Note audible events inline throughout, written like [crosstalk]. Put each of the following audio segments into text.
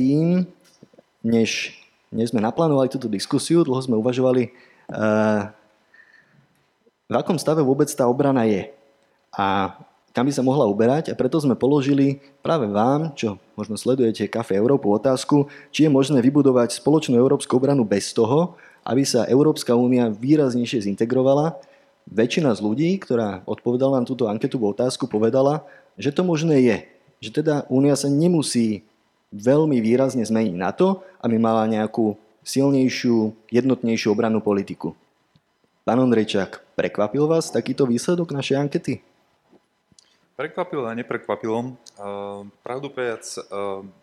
predtým, než, než sme naplánovali túto diskusiu, dlho sme uvažovali, uh, v akom stave vôbec tá obrana je a kam by sa mohla uberať a preto sme položili práve vám, čo možno sledujete Kafe Európu, otázku, či je možné vybudovať spoločnú európsku obranu bez toho, aby sa Európska únia výraznejšie zintegrovala. Väčšina z ľudí, ktorá odpovedala na túto anketovú otázku, povedala, že to možné je. Že teda únia sa nemusí veľmi výrazne zmeniť na to, aby mala nejakú silnejšiu, jednotnejšiu obrannú politiku. Pán Ondrejčák, prekvapil vás takýto výsledok našej ankety? Prekvapilo a neprekvapilo. Pravdu povedať,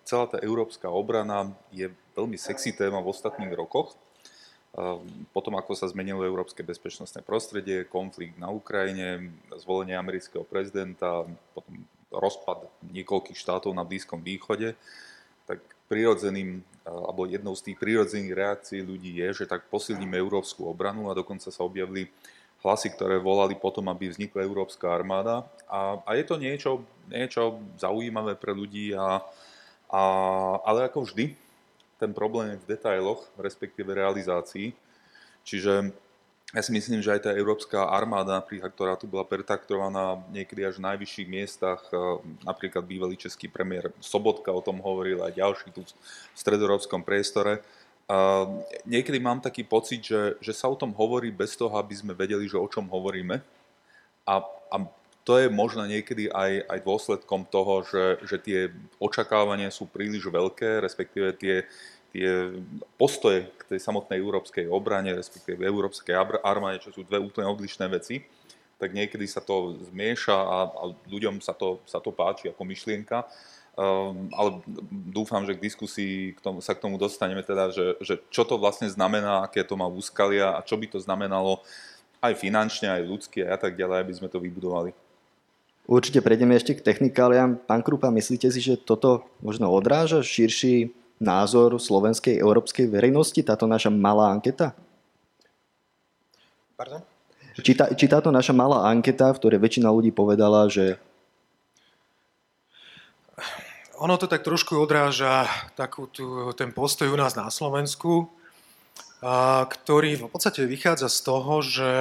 celá tá európska obrana je veľmi sexy téma v ostatných rokoch. Potom, ako sa zmenilo európske bezpečnostné prostredie, konflikt na Ukrajine, zvolenie amerického prezidenta, potom rozpad niekoľkých štátov na Blízkom východe, prirodzeným, alebo jednou z tých prirodzených reakcií ľudí je, že tak posilníme európsku obranu a dokonca sa objavili hlasy, ktoré volali potom, aby vznikla Európska armáda. A, a je to niečo, niečo zaujímavé pre ľudí, a, a, ale ako vždy, ten problém je v detailoch, respektíve realizácii. Čiže ja si myslím, že aj tá európska armáda, ktorá tu bola pertaktovaná niekedy až v najvyšších miestach, napríklad bývalý český premiér Sobotka o tom hovoril, aj ďalší tu v stredoeurópskom priestore, Uh, niekedy mám taký pocit, že, že sa o tom hovorí bez toho, aby sme vedeli, že o čom hovoríme. A, a to je možno niekedy aj, aj dôsledkom toho, že, že tie očakávania sú príliš veľké, respektíve tie, tie postoje k tej samotnej európskej obrane, respektíve európskej armáde, čo sú dve úplne odlišné veci, tak niekedy sa to zmieša a, a ľuďom sa to, sa to páči ako myšlienka. Um, ale dúfam, že k diskusii k tomu, sa k tomu dostaneme, teda, že, že čo to vlastne znamená, aké to má úskalia a čo by to znamenalo aj finančne, aj ľudsky a tak ďalej, aby sme to vybudovali. Určite prejdeme ešte k technikáliám. Pán Krupa, myslíte si, že toto možno odráža širší názor slovenskej európskej verejnosti, táto naša malá anketa? Pardon? Či, tá, či táto naša malá anketa, v ktorej väčšina ľudí povedala, že ono to tak trošku odráža takú tú, ten postoj u nás na Slovensku, a, ktorý v podstate vychádza z toho, že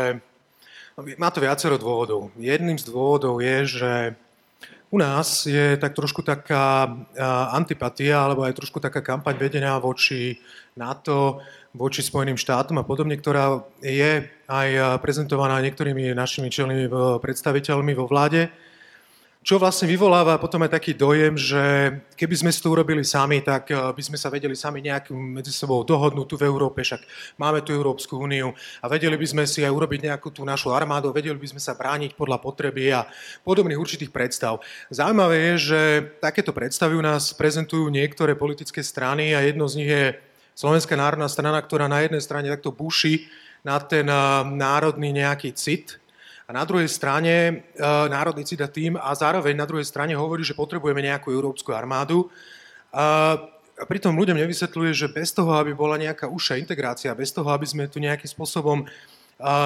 no, má to viacero dôvodov. Jedným z dôvodov je, že u nás je tak trošku taká antipatia, alebo aj trošku taká kampaň vedená voči NATO, voči Spojeným štátom a podobne, ktorá je aj prezentovaná niektorými našimi čelnými predstaviteľmi vo vláde čo vlastne vyvoláva potom aj taký dojem, že keby sme si to urobili sami, tak eh, by sme sa vedeli sami nejak medzi sebou dohodnúť tu v Európe, však máme tu Európsku úniu a vedeli by sme si aj urobiť nejakú tú našu armádu, vedeli by sme sa brániť podľa potreby a podobných určitých predstav. Zaujímavé je, že takéto predstavy u nás prezentujú niektoré politické strany a jedno z nich je Slovenská národná strana, ktorá na jednej strane takto buší na ten eh, národný nejaký cit, a na druhej strane e, národný cita tým a zároveň na druhej strane hovorí, že potrebujeme nejakú európsku armádu. A pritom ľuďom nevysvetľuje, že bez toho, aby bola nejaká užšia integrácia, bez toho, aby sme tu nejakým spôsobom e,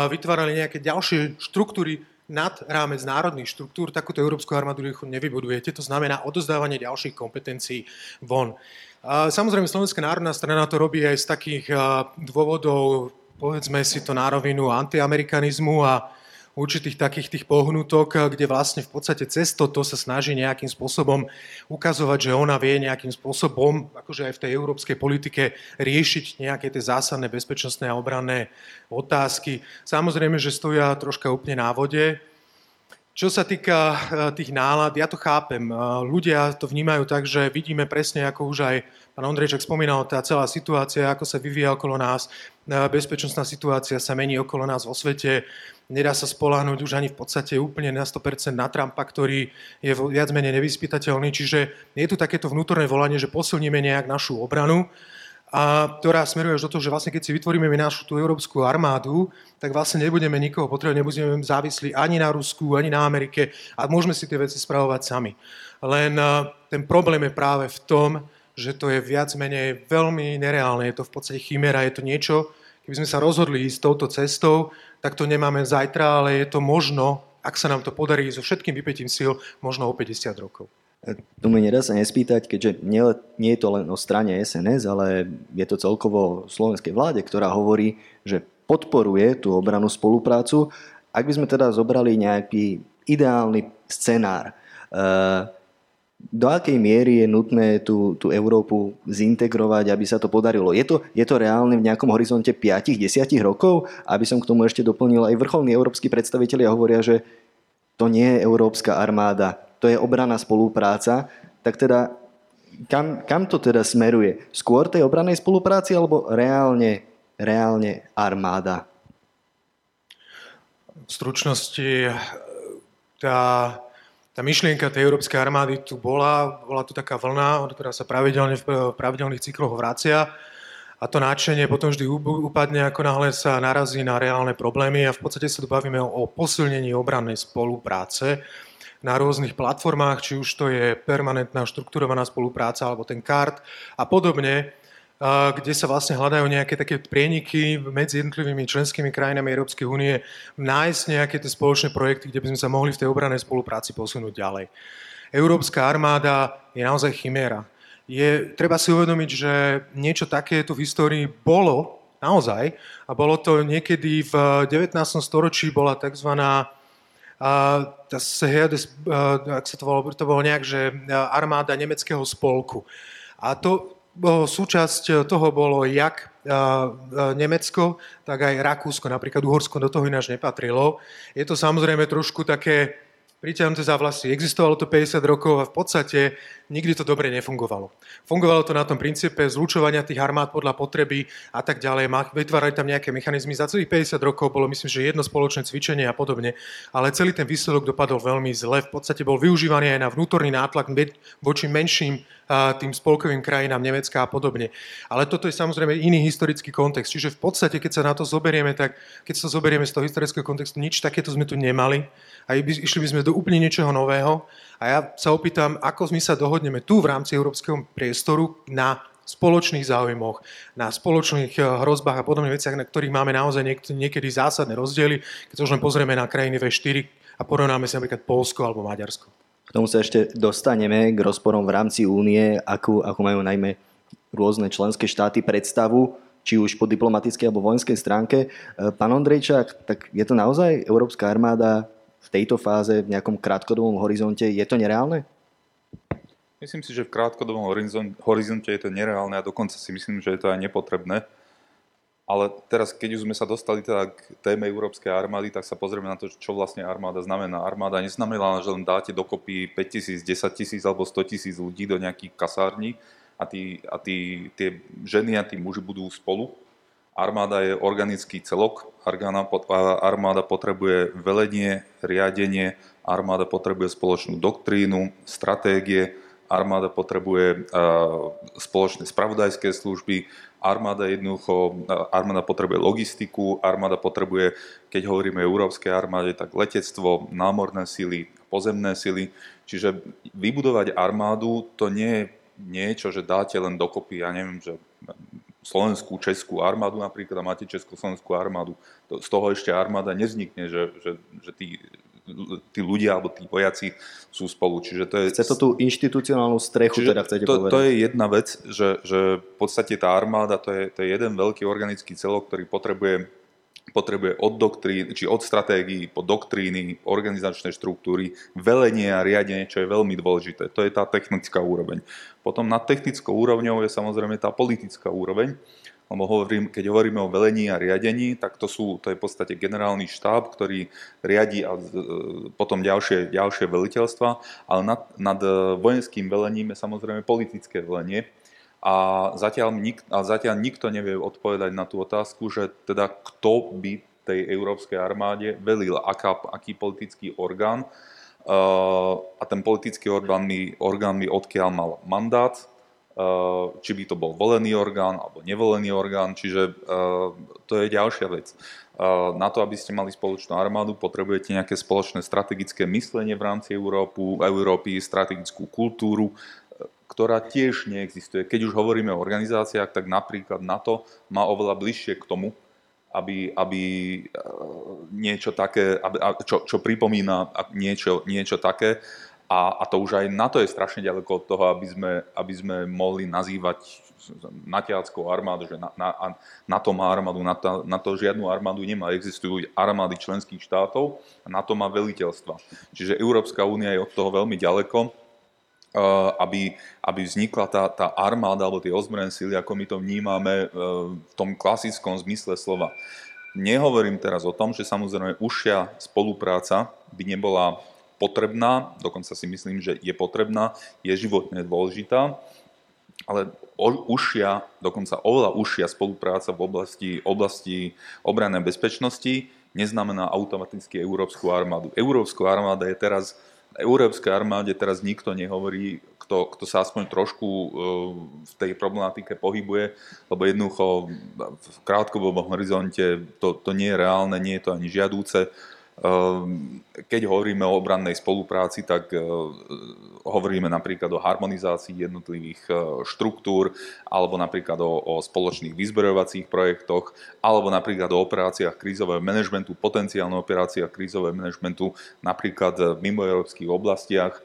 vytvárali nejaké ďalšie štruktúry nad rámec národných štruktúr, takúto európsku armádu nevybudujete. To znamená odozdávanie ďalších kompetencií von. Samozrejme, Slovenská národná strana to robí aj z takých e, dôvodov, povedzme si to na rovinu antiamerikanizmu a určitých takých tých pohnutok, kde vlastne v podstate cez toto sa snaží nejakým spôsobom ukazovať, že ona vie nejakým spôsobom, akože aj v tej európskej politike, riešiť nejaké tie zásadné bezpečnostné a obranné otázky. Samozrejme, že stoja troška úplne na vode, čo sa týka eh, tých nálad, ja to chápem. Eh, ľudia to vnímajú tak, že vidíme presne, ako už aj pán Ondrejčak spomínal, tá celá situácia, ako sa vyvíja okolo nás, eh, bezpečnostná situácia sa mení okolo nás vo svete, nedá sa spoláhnuť už ani v podstate úplne na 100% na Trumpa, ktorý je viac menej nevyspytateľný, čiže je tu takéto vnútorné volanie, že posilníme nejak našu obranu, a ktorá smeruje až do toho, že vlastne keď si vytvoríme my našu tú európsku armádu, tak vlastne nebudeme nikoho potrebovať, nebudeme závislí ani na Rusku, ani na Amerike a môžeme si tie veci spravovať sami. Len ten problém je práve v tom, že to je viac menej veľmi nereálne, je to v podstate chimera, je to niečo, keby sme sa rozhodli ísť touto cestou, tak to nemáme zajtra, ale je to možno, ak sa nám to podarí so všetkým vypetím síl, možno o 50 rokov. Tu mi nedá sa nespýtať, keďže nie, nie je to len o strane SNS, ale je to celkovo slovenskej vláde, ktorá hovorí, že podporuje tú obranú spoluprácu. Ak by sme teda zobrali nejaký ideálny scenár, eh, do akej miery je nutné tú, tú Európu zintegrovať, aby sa to podarilo? Je to, je to reálne v nejakom horizonte 5-10 rokov? Aby som k tomu ešte doplnil, aj vrcholní európsky predstavitelia hovoria, že to nie je európska armáda, to je obraná spolupráca. Tak teda, kam, kam to teda smeruje? Skôr tej obranej spolupráci alebo reálne, reálne armáda? V stručnosti tá tá myšlienka tej európskej armády tu bola, bola tu taká vlna, ktorá sa pravidelne v pravidelných cykloch vracia a to náčenie potom vždy upadne, ako náhle sa narazí na reálne problémy a v podstate sa tu bavíme o posilnení obrannej spolupráce na rôznych platformách, či už to je permanentná štrukturovaná spolupráca alebo ten kart a podobne kde sa vlastne hľadajú nejaké také prieniky medzi jednotlivými členskými krajinami Európskej únie, nájsť nejaké tie spoločné projekty, kde by sme sa mohli v tej obranej spolupráci posunúť ďalej. Európska armáda je naozaj chiméra. Je, treba si uvedomiť, že niečo také tu v histórii bolo, naozaj, a bolo to niekedy v 19. storočí bola tzv. Uh, ak sa to bolo, to bolo nejak, že armáda nemeckého spolku. A to súčasť toho bolo jak Nemecko, tak aj Rakúsko, napríklad Uhorsko do toho ináč nepatrilo. Je to samozrejme trošku také priťahnuté za vlasy. Existovalo to 50 rokov a v podstate nikdy to dobre nefungovalo. Fungovalo to na tom princípe zlučovania tých armád podľa potreby a tak ďalej. Vytvárali tam nejaké mechanizmy. Za celých 50 rokov bolo myslím, že jedno spoločné cvičenie a podobne, ale celý ten výsledok dopadol veľmi zle. V podstate bol využívaný aj na vnútorný nátlak voči menším tým spolkovým krajinám Nemecka a podobne. Ale toto je samozrejme iný historický kontext. Čiže v podstate, keď sa na to zoberieme, tak keď sa zoberieme z toho historického kontextu, nič takéto sme tu nemali a išli by sme do úplne niečoho nového. A ja sa opýtam, ako my sa dohodneme tu v rámci európskeho priestoru na spoločných záujmoch, na spoločných eh, hrozbách a podobných veciach, na ktorých máme naozaj niekedy zásadné rozdiely, keď už len pozrieme na krajiny V4 a porovnáme si napríklad Polsko alebo Maďarsko. K tomu sa ešte dostaneme k rozporom v rámci únie, ako, ako majú najmä rôzne členské štáty predstavu, či už po diplomatickej alebo vojenskej stránke. E, pán Ondrejčák, tak je to naozaj Európska armáda v tejto fáze, v nejakom krátkodobom horizonte, je to nereálne? Myslím si, že v krátkodobom horizonte je to nereálne a dokonca si myslím, že je to aj nepotrebné. Ale teraz, keď už sme sa dostali teda k téme Európskej armády, tak sa pozrieme na to, čo vlastne armáda znamená. Armáda neznamená, že len dáte dokopy 5 tisíc, 10 tisíc alebo 100 tisíc ľudí do nejakých kasární a, tí, a tí, tie ženy a tí muži budú spolu. Armáda je organický celok, armáda potrebuje velenie, riadenie, armáda potrebuje spoločnú doktrínu, stratégie, armáda potrebuje spoločné spravodajské služby, Armáda jednoducho, armáda potrebuje logistiku, armáda potrebuje, keď hovoríme o európskej armáde, tak letectvo, námorné sily, pozemné sily. Čiže vybudovať armádu to nie je niečo, že dáte len dokopy, ja neviem, že slovenskú, českú armádu napríklad a máte československú armádu. Z toho ešte armáda nevznikne, že, že, že tí tí ľudia alebo tí vojaci sú spolu. Čiže to je... Chce to tú inštitucionálnu strechu, Čiže teda chcete to, povedať. To je jedna vec, že, že v podstate tá armáda to je, to je jeden veľký organický celok, ktorý potrebuje potrebuje od doktrín, či od stratégií po doktríny, organizačné štruktúry, velenie a riadenie, čo je veľmi dôležité. To je tá technická úroveň. Potom nad technickou úrovňou je samozrejme tá politická úroveň, lebo hovorím, keď hovoríme o velení a riadení, tak to, sú, to je v podstate generálny štáb, ktorý riadi a potom ďalšie, ďalšie veliteľstva, ale nad, nad vojenským velením je samozrejme politické velenie. A zatiaľ, nik, a zatiaľ nikto nevie odpovedať na tú otázku, že teda kto by tej európskej armáde velil, aká, aký politický orgán, Uh, a ten politický orgán by, orgán by odkiaľ mal mandát, Eh, či by to bol volený orgán alebo nevolený orgán, čiže eh, to je ďalšia vec. Na to, aby ste mali spoločnú armádu, potrebujete nejaké spoločné strategické myslenie v rámci Európu, Európy, strategickú kultúru, ktorá tiež neexistuje. Keď už hovoríme o organizáciách, tak napríklad NATO má oveľa bližšie k tomu, aby, aby niečo také, aby, čo, čo pripomína niečo, niečo také, A, a to už aj na to je strašne ďaleko od toho, aby sme, aby sme mohli nazývať natiackou armádu, že na, na, na to má armádu, na to, na to žiadnu armádu nemá. Existujú armády členských štátov a na to má veliteľstva. Čiže Európska únia je od toho veľmi ďaleko aby, aby vznikla tá, tá armáda alebo tie ozbrojené síly, ako my to vnímame v tom klasickom zmysle slova. Nehovorím teraz o tom, že samozrejme užšia spolupráca by nebola potrebná, dokonca si myslím, že je potrebná, je životne dôležitá, ale užšia, dokonca oveľa užšia spolupráca v oblasti, oblasti obranej bezpečnosti neznamená automaticky európsku armádu. Európsku armáda je teraz európskej armáde teraz nikto nehovorí, kto, kto sa aspoň trošku e, v tej problematike pohybuje, lebo jednoducho v krátkodobom horizonte to, to nie je reálne, nie je to ani žiadúce. Ehm, keď hovoríme o obrannej spolupráci, tak e, hovoríme napríklad o harmonizácii jednotlivých e, štruktúr, alebo napríklad o, o spoločných vyzbrojovacích projektoch, alebo napríklad o operáciách krízového manažmentu, potenciálne operáciách krízového manažmentu, napríklad v mimoeurópskych oblastiach.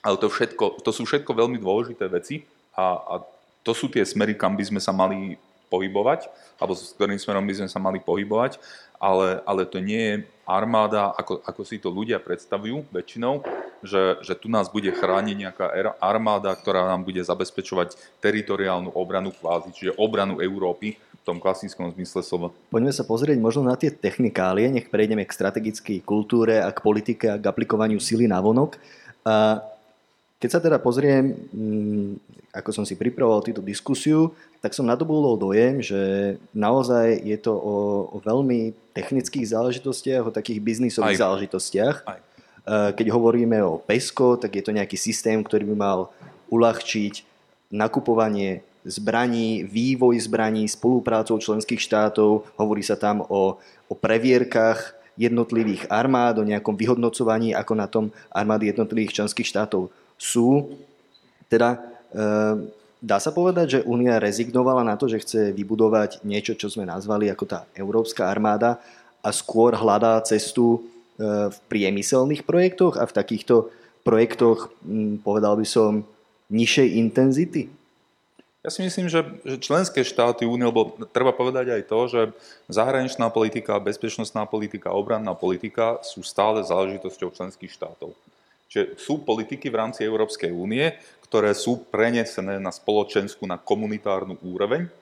Ale to, všetko, to sú všetko veľmi dôležité veci a, a to sú tie smery, kam by sme sa mali pohybovať, alebo s ktorým smerom by sme sa mali pohybovať, ale, ale to nie je armáda, ako, ako si to ľudia predstavujú väčšinou, že, že tu nás bude chrániť nejaká armáda, ktorá nám bude zabezpečovať teritoriálnu obranu kvázi, čiže obranu Európy v tom klasickom zmysle slova. Poďme sa pozrieť možno na tie technikálie, nech prejdeme k strategickej kultúre a k politike a k aplikovaniu sily na vonok. A keď sa teda pozriem, mm, ako som si pripravoval túto diskusiu, tak som nadobudol dojem, že naozaj je to o, o veľmi technických záležitostiach, o takých biznisových Aj. záležitostiach. Aj. Keď hovoríme o PESCO, tak je to nejaký systém, ktorý by mal uľahčiť nakupovanie zbraní, vývoj zbraní, spoluprácou členských štátov. Hovorí sa tam o, o previerkach jednotlivých armád, o nejakom vyhodnocovaní, ako na tom armády jednotlivých členských štátov sú. Teda e, dá sa povedať, že Únia rezignovala na to, že chce vybudovať niečo, čo sme nazvali ako tá Európska armáda a skôr hľadá cestu e, v priemyselných projektoch a v takýchto projektoch, povedal by som, nižšej intenzity? Ja si myslím, že, že členské štáty únie, lebo treba povedať aj to, že zahraničná politika, bezpečnostná politika, obranná politika sú stále záležitosťou členských štátov. Čiže sú politiky v rámci Európskej únie, ktoré sú prenesené na spoločenskú, na komunitárnu úroveň,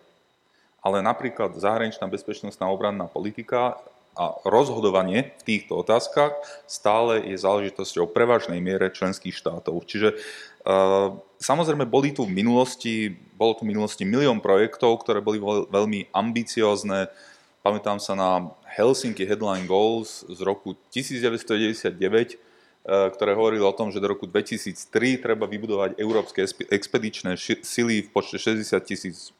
ale napríklad zahraničná bezpečnostná obranná politika a rozhodovanie v týchto otázkach stále je záležitosťou prevažnej miere členských štátov. Čiže uh, samozrejme boli tu v minulosti, bolo tu v minulosti milión projektov, ktoré boli veľmi ambiciozne. Pamätám sa na Helsinki Headline Goals z roku 1999, Eh, ktoré hovorili o tom, že do roku 2003 treba vybudovať európske expedičné sily v počte 60 tisíc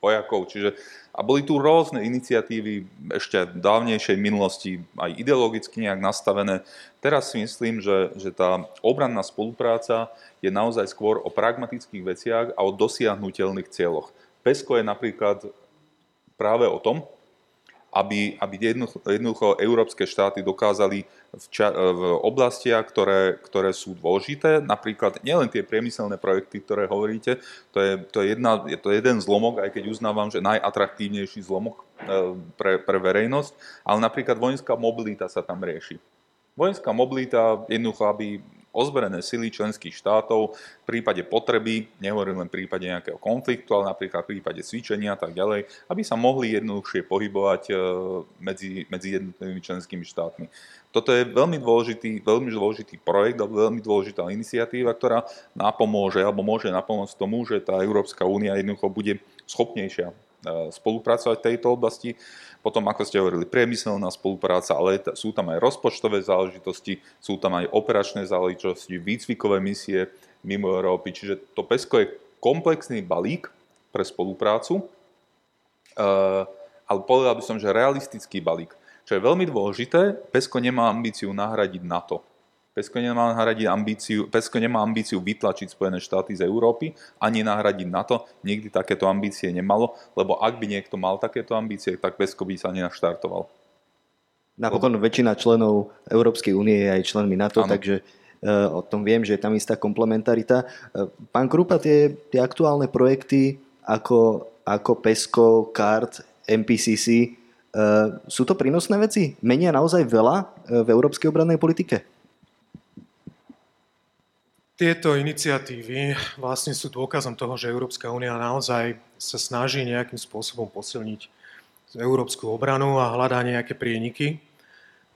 vojakov. Čiže, a boli tu rôzne iniciatívy ešte dávnejšej minulosti, aj ideologicky nejak nastavené. Teraz si myslím, že, že tá obranná spolupráca je naozaj skôr o pragmatických veciach a o dosiahnutelných cieľoch. PESCO je napríklad práve o tom, aby, aby jednoducho, jednoducho európske štáty dokázali v, ča, v oblastiach, ktoré, ktoré sú dôležité, napríklad nielen tie priemyselné projekty, ktoré hovoríte, to je, to je, jedna, je to jeden zlomok, aj keď uznávam, že najatraktívnejší zlomok e, pre, pre verejnosť, ale napríklad vojenská mobilita sa tam rieši. Vojenská mobilita, jednoducho, aby ozbrojené sily členských štátov v prípade potreby, nehovorím len v prípade nejakého konfliktu, ale napríklad v prípade cvičenia a tak ďalej, aby sa mohli jednoduchšie pohybovať e, medzi, medzi jednotlivými členskými štátmi. Toto je veľmi dôležitý, veľmi dôležitý projekt alebo veľmi dôležitá iniciatíva, ktorá napomôže alebo môže napomôcť tomu, že tá Európska únia jednoducho bude schopnejšia spolupracovať v tejto oblasti. Potom, ako ste hovorili, priemyselná spolupráca, ale sú tam aj rozpočtové záležitosti, sú tam aj operačné záležitosti, výcvikové misie mimo Európy. Čiže to PESCO je komplexný balík pre spoluprácu, eh, ale povedal by som, že realistický balík. Čo je veľmi dôležité, PESCO nemá ambíciu nahradiť NATO. Pesko nemá, nahradiť ambíciu, Pesko nemá ambíciu vytlačiť Spojené štáty z Európy, ani nahradiť NATO. Nikdy takéto ambície nemalo, lebo ak by niekto mal takéto ambície, tak Pesko by sa nenaštartoval. Napokon väčšina členov Európskej únie je aj členmi NATO, ano. takže e, o tom viem, že je tam istá komplementarita. Pán Krupa, tie, tie aktuálne projekty ako, ako PESCO, CART, MPCC, sú to prínosné veci? Menia naozaj veľa v európskej obrannej politike? Tieto iniciatívy vlastne sú dôkazom toho, že Európska únia naozaj sa snaží nejakým spôsobom posilniť európsku obranu a hľadá nejaké prieniky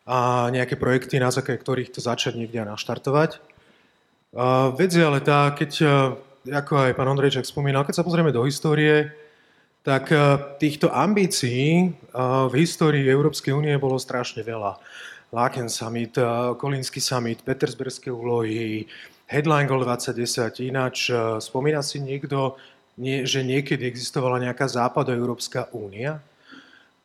a nejaké projekty, na základe ktorých to začať niekde naštartovať. A vec je ale tá, keď, ako aj pán Ondrejčak spomínal, keď sa pozrieme do histórie, tak týchto ambícií v histórii Európskej únie bolo strašne veľa. Laken Summit, Kolínsky Summit, Petersberské úlohy, Headline Goal 2010. Ináč, e, spomína si niekto, nie, že niekedy existovala nejaká západoeurópska únia,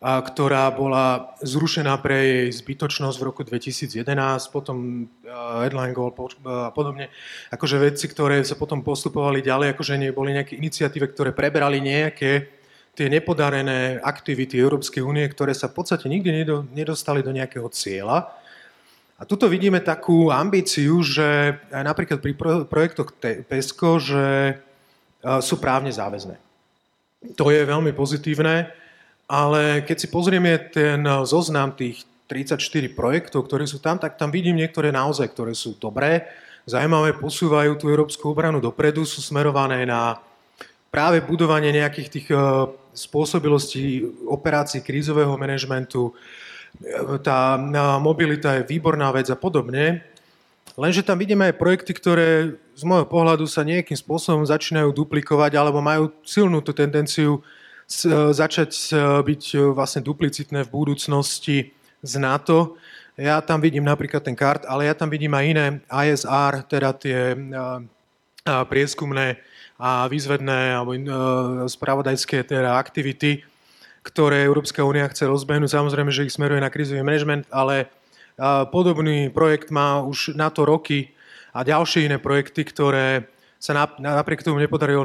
a ktorá bola zrušená pre jej zbytočnosť v roku 2011, potom uh, Headline Goal a podobne. Akože veci, ktoré sa potom postupovali ďalej, akože neboli nejaké iniciatíve, ktoré preberali nejaké tie nepodarené aktivity Európskej únie, ktoré sa v podstate nikdy nedostali do nejakého cieľa. A tuto vidíme takú ambíciu, že aj napríklad pri projektoch PESCO, že e, sú právne záväzné. To je veľmi pozitívne, ale keď si pozrieme ten zoznam tých 34 projektov, ktoré sú tam, tak tam vidím niektoré naozaj, ktoré sú dobré, zaujímavé, posúvajú tú európsku obranu dopredu, sú smerované na práve budovanie nejakých tých e, spôsobilostí operácií krízového manažmentu, tá mobilita je výborná vec a podobne. Lenže tam vidíme aj projekty, ktoré z môjho pohľadu sa nejakým spôsobom začínajú duplikovať alebo majú silnú tú tendenciu začať byť vlastne duplicitné v budúcnosti z NATO. Ja tam vidím napríklad ten kart, ale ja tam vidím aj iné ISR, teda tie prieskumné a výzvedné alebo spravodajské teda aktivity, ktoré Európska únia chce rozbehnúť. Samozrejme, že ich smeruje na krizový manažment, ale podobný projekt má už na to roky a ďalšie iné projekty, ktoré sa napriek tomu nepodarilo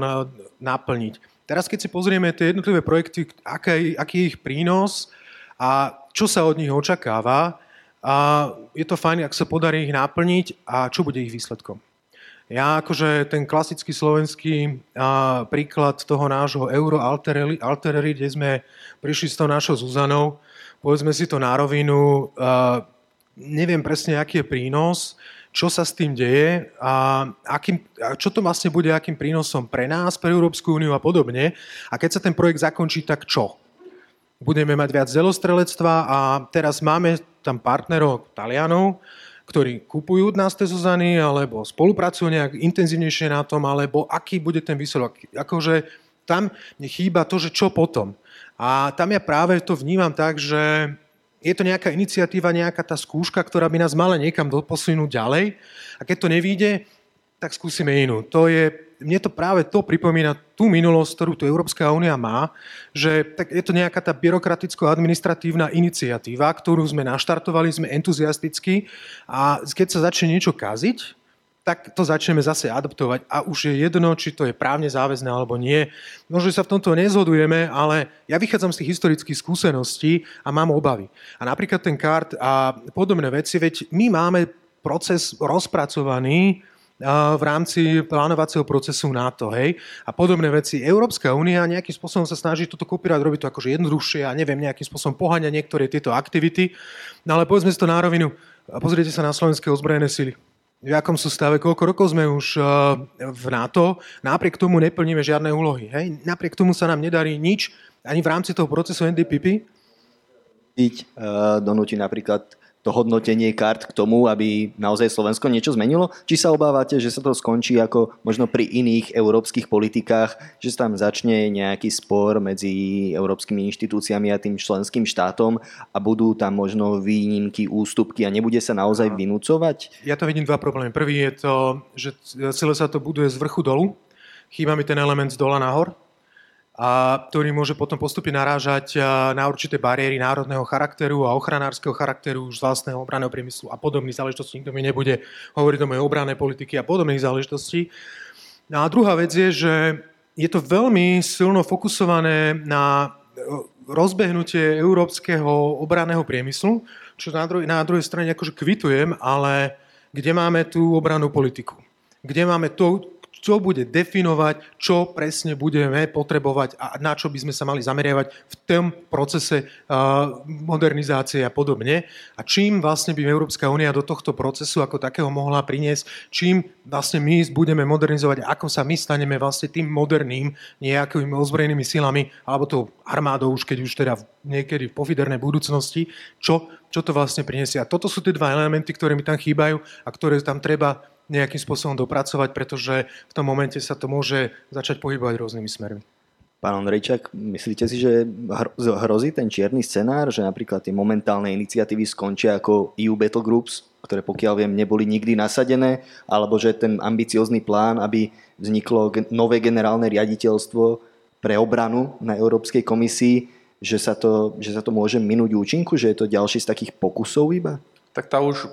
naplniť. Teraz, keď si pozrieme tie jednotlivé projekty, aký je ich prínos a čo sa od nich očakáva, a je to fajn, ak sa podarí ich naplniť a čo bude ich výsledkom. Ja akože ten klasický slovenský a, príklad toho nášho Euro Altereri, kde sme prišli s tou našou Zuzanou, povedzme si to na rovinu, a, neviem presne, aký je prínos, čo sa s tým deje a, akým, a čo to vlastne bude, akým prínosom pre nás, pre Európsku úniu a podobne. A keď sa ten projekt zakončí, tak čo? Budeme mať viac zelostrelectva a teraz máme tam partnerov Talianov, ktorí kupujú od nás tie Zuzany, alebo spolupracujú nejak intenzívnejšie na tom, alebo aký bude ten výsledok. Akože tam chýba to, že čo potom. A tam ja práve to vnímam tak, že je to nejaká iniciatíva, nejaká tá skúška, ktorá by nás mala niekam posunúť ďalej. A keď to nevíde, tak skúsime inú. To je mne to práve to pripomína tú minulosť, ktorú tu Európska únia má, že tak je to nejaká tá byrokraticko-administratívna iniciatíva, ktorú sme naštartovali, sme entuziastickí a keď sa začne niečo kaziť, tak to začneme zase adaptovať a už je jedno, či to je právne záväzné alebo nie. Možno, že sa v tomto nezhodujeme, ale ja vychádzam z tých historických skúseností a mám obavy. A napríklad ten kart a podobné veci, veď my máme proces rozpracovaný v rámci plánovacieho procesu NATO, hej, a podobné veci. Európska únia nejakým spôsobom sa snaží toto kopírať, robiť to akože jednoduchšie a neviem, nejakým spôsobom poháňať niektoré tieto aktivity. No ale povedzme si to na rovinu, pozrite sa na slovenské ozbrojené sily. V akom sú stave, koľko rokov sme už v NATO, napriek tomu neplníme žiadne úlohy. Hej? Napriek tomu sa nám nedarí nič, ani v rámci toho procesu NDPP. Uh, donúti napríklad to hodnotenie kart k tomu, aby naozaj Slovensko niečo zmenilo? Či sa obávate, že sa to skončí ako možno pri iných európskych politikách, že sa tam začne nejaký spor medzi európskymi inštitúciami a tým členským štátom a budú tam možno výnimky, ústupky a nebude sa naozaj vynúcovať? Ja to vidím dva problémy. Prvý je to, že celé sa to buduje z vrchu dolu. Chýba mi ten element z dola nahor, a ktorý môže potom postupne narážať na určité bariéry národného charakteru a ochranárskeho charakteru už z vlastného obranného priemyslu a podobných záležitostí. Nikto mi nebude hovoriť o mojej obrannej politiky a podobných záležitostí. No a druhá vec je, že je to veľmi silno fokusované na rozbehnutie európskeho obranného priemyslu, čo na, druhej, na druhej strane akože kvitujem, ale kde máme tú obranú politiku, kde máme to, čo bude definovať, čo presne budeme potrebovať a na čo by sme sa mali zameriavať v tom procese modernizácie a podobne. A čím vlastne by Európska únia do tohto procesu ako takého mohla priniesť, čím vlastne my budeme modernizovať, ako sa my staneme vlastne tým moderným nejakými ozbrojenými silami, alebo tou armádou už keď už teda niekedy v pofidernej budúcnosti, čo, čo to vlastne priniesie. A toto sú tie dva elementy, ktoré mi tam chýbajú a ktoré tam treba nejakým spôsobom dopracovať, pretože v tom momente sa to môže začať pohybovať rôznymi smermi. Pán Ondrejčak, myslíte si, že hrozí ten čierny scenár, že napríklad tie momentálne iniciatívy skončia ako EU Battle Groups, ktoré pokiaľ viem neboli nikdy nasadené, alebo že ten ambiciózny plán, aby vzniklo nové generálne riaditeľstvo pre obranu na Európskej komisii, že sa to, že sa to môže minúť účinku, že je to ďalší z takých pokusov iba? Tak tá už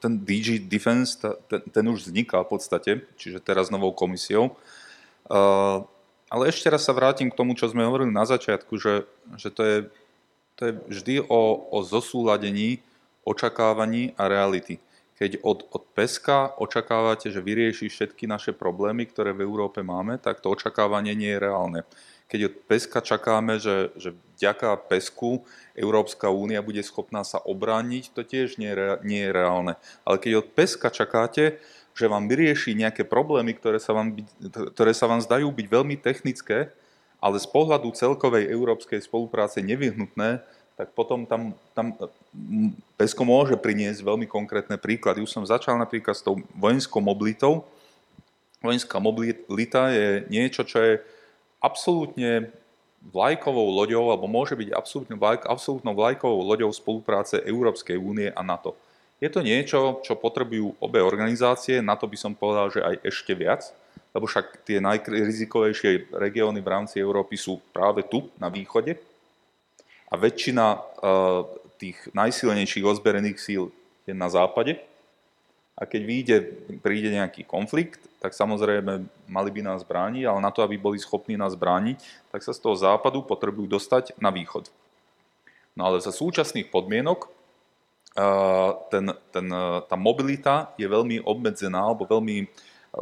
ten DG Defense, ten, ten už vzniká v podstate, čiže teraz novou komisiou. Uh, ale ešte raz sa vrátim k tomu, čo sme hovorili na začiatku, že, že to, je, to je vždy o, o zosúladení očakávaní a reality. Keď od, od peska očakávate, že vyrieši všetky naše problémy, ktoré v Európe máme, tak to očakávanie nie je reálne. Keď od peska čakáme, že, že vďaka pesku Európska únia bude schopná sa obrániť, to tiež nie je, nie je reálne. Ale keď od peska čakáte, že vám vyrieši nejaké problémy, ktoré sa vám, ktoré sa vám zdajú byť veľmi technické, ale z pohľadu celkovej európskej spolupráce nevyhnutné, tak potom tam, tam PESCO môže priniesť veľmi konkrétne príklady. Už som začal napríklad s tou vojenskou mobilitou. Vojenská mobilita je niečo, čo je absolútne vlajkovou loďou, alebo môže byť absolútne vlajk, absolútnou vlajkovou loďou spolupráce Európskej únie a NATO. Je to niečo, čo potrebujú obe organizácie, na to by som povedal, že aj ešte viac, lebo však tie najrizikovejšie regióny v rámci Európy sú práve tu, na východe. A väčšina uh, tých najsilnejších ozberených síl je na západe. A keď vyjde, príde nejaký konflikt, tak samozrejme mali by nás brániť, ale na to, aby boli schopní nás brániť, tak sa z toho západu potrebujú dostať na východ. No ale za súčasných podmienok ten, ten, tá mobilita je veľmi obmedzená, alebo veľmi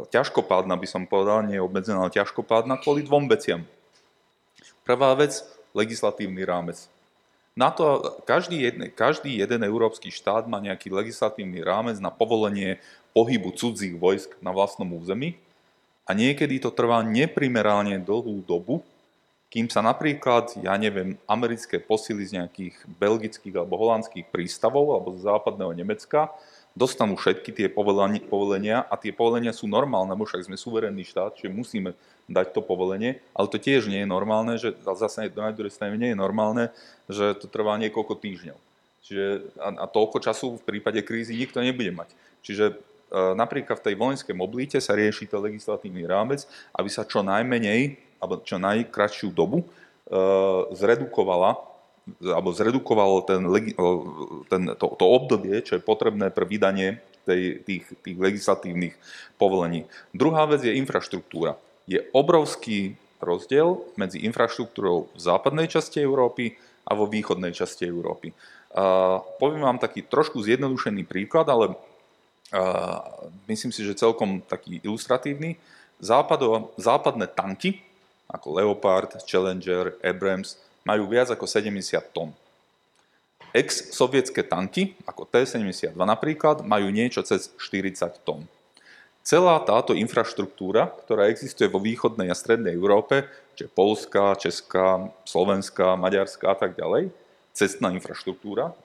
ťažkopádna, by som povedal, nie je obmedzená, ale ťažkopádna kvôli dvom veciam. Prvá vec, legislatívny rámec. Na to každý jeden, každý jeden európsky štát má nejaký legislatívny rámec na povolenie pohybu cudzích vojsk na vlastnom území a niekedy to trvá neprimerálne dlhú dobu, kým sa napríklad, ja neviem, americké posily z nejakých belgických alebo holandských prístavov alebo z západného Nemecka dostanú všetky tie povolenia a tie povolenia sú normálne, lebo však sme suverénny štát, čiže musíme dať to povolenie, ale to tiež nie je normálne, že zase na druhej strane nie je normálne, že to trvá niekoľko týždňov. Čiže, a, a toľko času v prípade krízy nikto nebude mať. Čiže e, napríklad v tej vojenskej mobilite sa rieši to legislatívny rámec, aby sa čo najmenej, alebo čo najkračšiu dobu e, zredukovala alebo zredukovalo ten, ten, to, to obdobie, čo je potrebné pre vydanie tej, tých, tých legislatívnych povolení. Druhá vec je infraštruktúra je obrovský rozdiel medzi infraštruktúrou v západnej časti Európy a vo východnej časti Európy. Uh, poviem vám taký trošku zjednodušený príklad, ale uh, myslím si, že celkom taký ilustratívny. Západo, západné tanky, ako Leopard, Challenger, Abrams, majú viac ako 70 tón. Ex-sovietské tanky, ako T-72 napríklad, majú niečo cez 40 tón. Celá táto infraštruktúra, ktorá existuje vo východnej a strednej Európe, čiže Polska, Česká, Slovenská, Maďarská a tak ďalej, cestná infraštruktúra,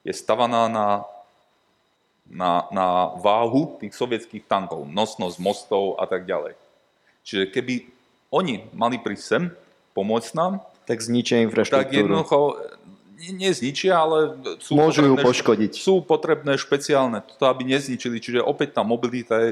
je stavaná na, na, na váhu tých sovietských tankov, nosnosť mostov a tak ďalej. Čiže keby oni mali prísť sem, pomôcť nám, tak zničia infraštruktúru. Tak jednoducho nezničia, ale sú Môžu ju poškodiť. Sú potrebné špeciálne, to aby nezničili. Čiže opäť tá mobilita je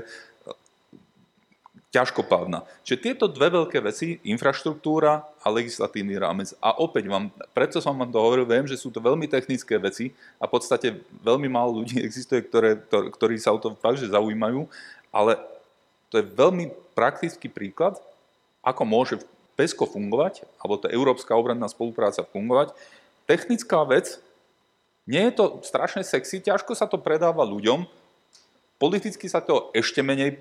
ťažkopádna. Čiže tieto dve veľké veci, infraštruktúra a legislatívny rámec. A opäť vám, preto som vám to hovoril, viem, že sú to veľmi technické veci a v podstate veľmi málo ľudí [laughs] existuje, ktoré, ktorí sa o to fakt, že zaujímajú, ale to je veľmi praktický príklad, ako môže PESCO fungovať, alebo tá Európska obranná spolupráca fungovať. Technická vec, nie je to strašne sexy, ťažko sa to predáva ľuďom, politicky sa to ešte menej,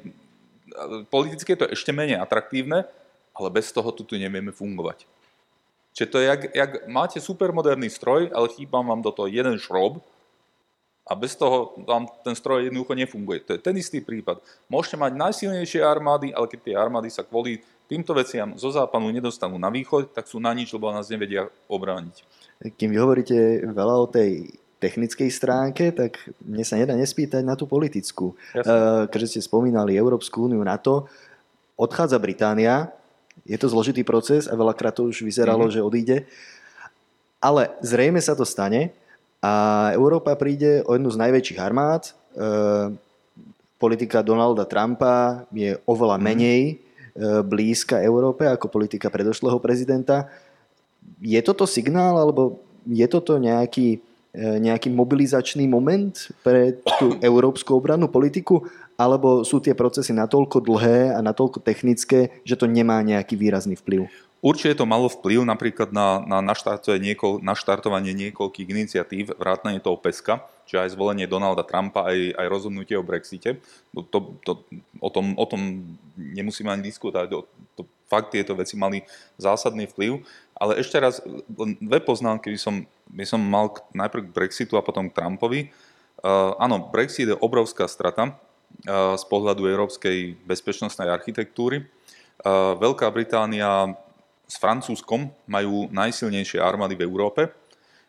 politicky je to ešte menej atraktívne, ale bez toho tu nevieme fungovať. Čiže to je, jak, jak máte supermoderný stroj, ale chýba vám do toho jeden šrob a bez toho vám ten stroj jednoducho nefunguje. To je ten istý prípad. Môžete mať najsilnejšie armády, ale keď tie armády sa kvôli týmto veciam zo západu nedostanú na východ, tak sú na nič, lebo nás nevedia obrániť. Kým vy hovoríte veľa o tej technickej stránke, tak mne sa nedá nespýtať na tú politickú. Jasne. Eh, keďže ste spomínali Európsku úniu, NATO, odchádza Británia, je to zložitý proces a veľakrát to už vyzeralo, mm-hmm. že odíde, ale zrejme sa to stane a Európa príde o jednu z najväčších armád. Eh, politika Donalda Trumpa je oveľa mhm. menej. Blízka Európe ako politika predošlého prezidenta. Je toto signál, alebo je toto nejaký E, nejaký mobilizačný moment pre tú európsku obrannú politiku, alebo sú tie procesy natoľko dlhé a natoľko technické, že to nemá nejaký výrazný vplyv? Určite to malo vplyv napríklad na, na naštartovanie, niekoľ, naštartovanie niekoľkých iniciatív, vrátanie toho PESKA, čiže aj zvolenie Donalda Trumpa, aj, aj rozhodnutie o Brexite. To, to, o, tom, o tom nemusíme ani diskutovať. To, to, fakt tieto veci mali zásadný vplyv. Ale ešte raz, dve poznámky by som, by som mal najprv k Brexitu a potom k Trumpovi. Uh, áno, Brexit je obrovská strata uh, z pohľadu európskej bezpečnostnej architektúry. Uh, Veľká Británia s Francúzskom majú najsilnejšie armády v Európe.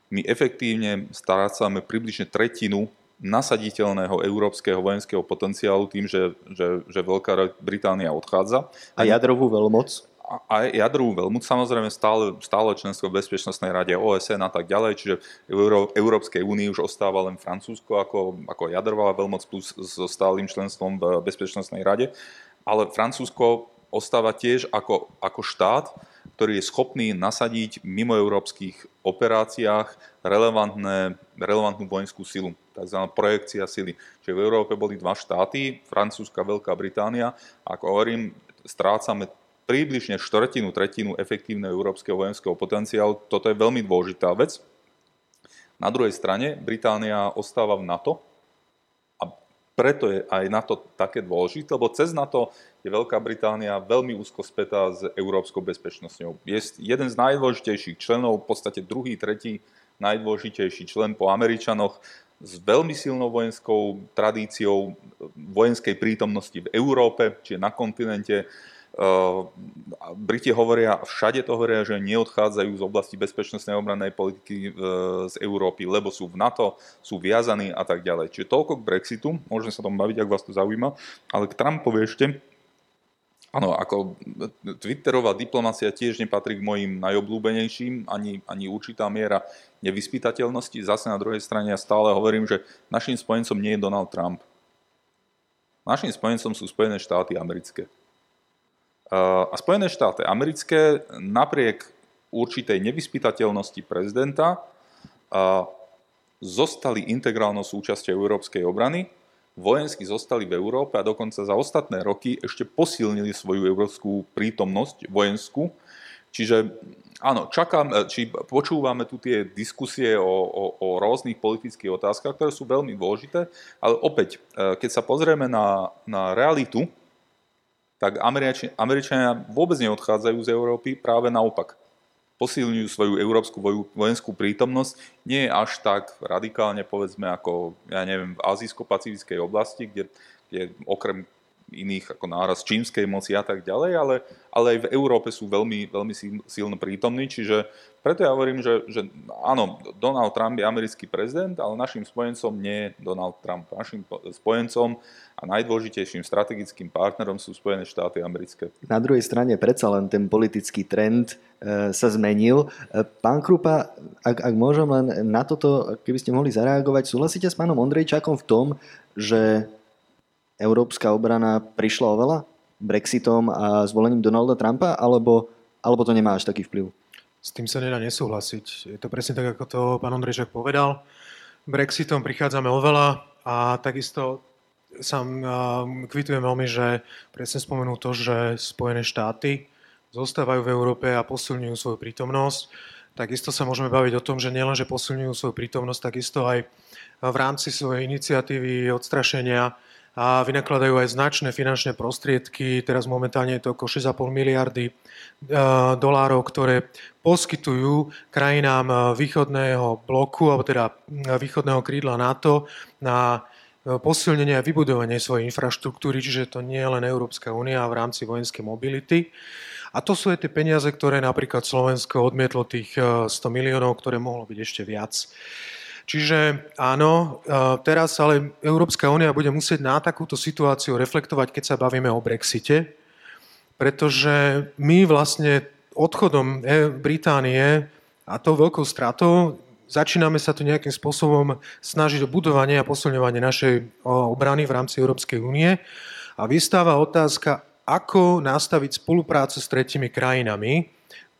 My efektívne strácame približne tretinu nasaditeľného európskeho vojenského potenciálu tým, že, že, že Veľká Británia odchádza. A jadrovú veľmoc? aj jadrovú veľmoc, samozrejme stále, stále členstvo v Bezpečnostnej rade OSN a tak ďalej, čiže v Euró- Európskej únii už ostáva len Francúzsko ako, ako jadrová veľmoc plus so stálym členstvom v Bezpečnostnej rade, ale Francúzsko ostáva tiež ako, ako štát, ktorý je schopný nasadiť v mimoeurópskych operáciách relevantné, relevantnú vojenskú silu, tzv. projekcia sily. Čiže v Európe boli dva štáty, Francúzska, Veľká Británia. Ako hovorím, strácame približne štvrtinu, tretinu efektívneho európskeho vojenského potenciálu. Toto je veľmi dôležitá vec. Na druhej strane Británia ostáva v NATO preto je aj NATO také dôležité, lebo cez NATO je Veľká Británia veľmi úzko spätá s európskou bezpečnosťou. Je jeden z najdôležitejších členov, v podstate druhý, tretí najdôležitejší člen po Američanoch s veľmi silnou vojenskou tradíciou vojenskej prítomnosti v Európe, čiže na kontinente, Briti hovoria, všade to hovoria, že neodchádzajú z oblasti bezpečnostnej obrannej politiky ehm, z Európy, lebo sú v NATO, sú viazaní a tak ďalej. Čiže toľko k Brexitu, môžeme sa tom baviť, ak vás to zaujíma, ale k Trumpovi ešte, Áno, ako Twitterová diplomacia tiež nepatrí k mojim najobľúbenejším, ani, ani určitá miera nevyspytateľnosti. Zase na druhej strane ja stále hovorím, že našim spojencom nie je Donald Trump. Našim spojencom sú Spojené štáty americké. A Spojené štáty americké napriek určitej nevyspytateľnosti prezidenta zostali integrálnou súčasťou európskej obrany, vojensky zostali v Európe a dokonca za ostatné roky ešte posilnili svoju európsku prítomnosť vojenskú. Čiže áno, čakám, či počúvame tu tie diskusie o, o, o rôznych politických otázkach, ktoré sú veľmi dôležité, ale opäť, e, keď sa pozrieme na, na realitu, tak Američania, Američania vôbec neodchádzajú z Európy, práve naopak. Posilňujú svoju európsku vojenskú prítomnosť, nie až tak radikálne, povedzme, ako, ja neviem, v azijsko-pacifickej oblasti, kde, kde okrem iných ako náraz čínskej moci a tak ďalej, ale, ale aj v Európe sú veľmi, veľmi silno prítomní, čiže preto ja hovorím, že, že áno, Donald Trump je americký prezident, ale našim spojencom nie je Donald Trump. Našim spojencom a najdôležitejším strategickým partnerom sú Spojené štáty americké. Na druhej strane predsa len ten politický trend e, sa zmenil. E, pán Krupa, ak, ak môžem len na toto, keby ste mohli zareagovať, súhlasíte s pánom Ondrejčákom v tom, že európska obrana prišla oveľa Brexitom a zvolením Donalda Trumpa, alebo, alebo to nemá až taký vplyv? S tým sa nedá nesúhlasiť. Je to presne tak, ako to pán Ondrejčak povedal. Brexitom prichádzame oveľa a takisto sa kvitujem veľmi, že presne spomenul to, že Spojené štáty zostávajú v Európe a posilňujú svoju prítomnosť. Takisto sa môžeme baviť o tom, že nielen, že posilňujú svoju prítomnosť, takisto aj v rámci svojej iniciatívy odstrašenia a vynakladajú aj značné finančné prostriedky. Teraz momentálne je to okolo 6,5 miliardy e, dolárov, ktoré poskytujú krajinám východného bloku, alebo teda východného krídla NATO na posilnenie a vybudovanie svojej infraštruktúry, čiže to nie je len Európska únia v rámci vojenskej mobility. A to sú aj tie peniaze, ktoré napríklad Slovensko odmietlo tých 100 e, miliónov, ktoré mohlo byť ešte viac. Čiže áno, teraz ale Európska únia bude musieť na takúto situáciu reflektovať, keď sa bavíme o Brexite, pretože my vlastne odchodom e, Británie a to veľkou stratou začíname sa tu nejakým spôsobom snažiť o budovanie a posilňovanie našej obrany v rámci Európskej únie. A vystáva otázka, ako nastaviť spoluprácu s tretimi krajinami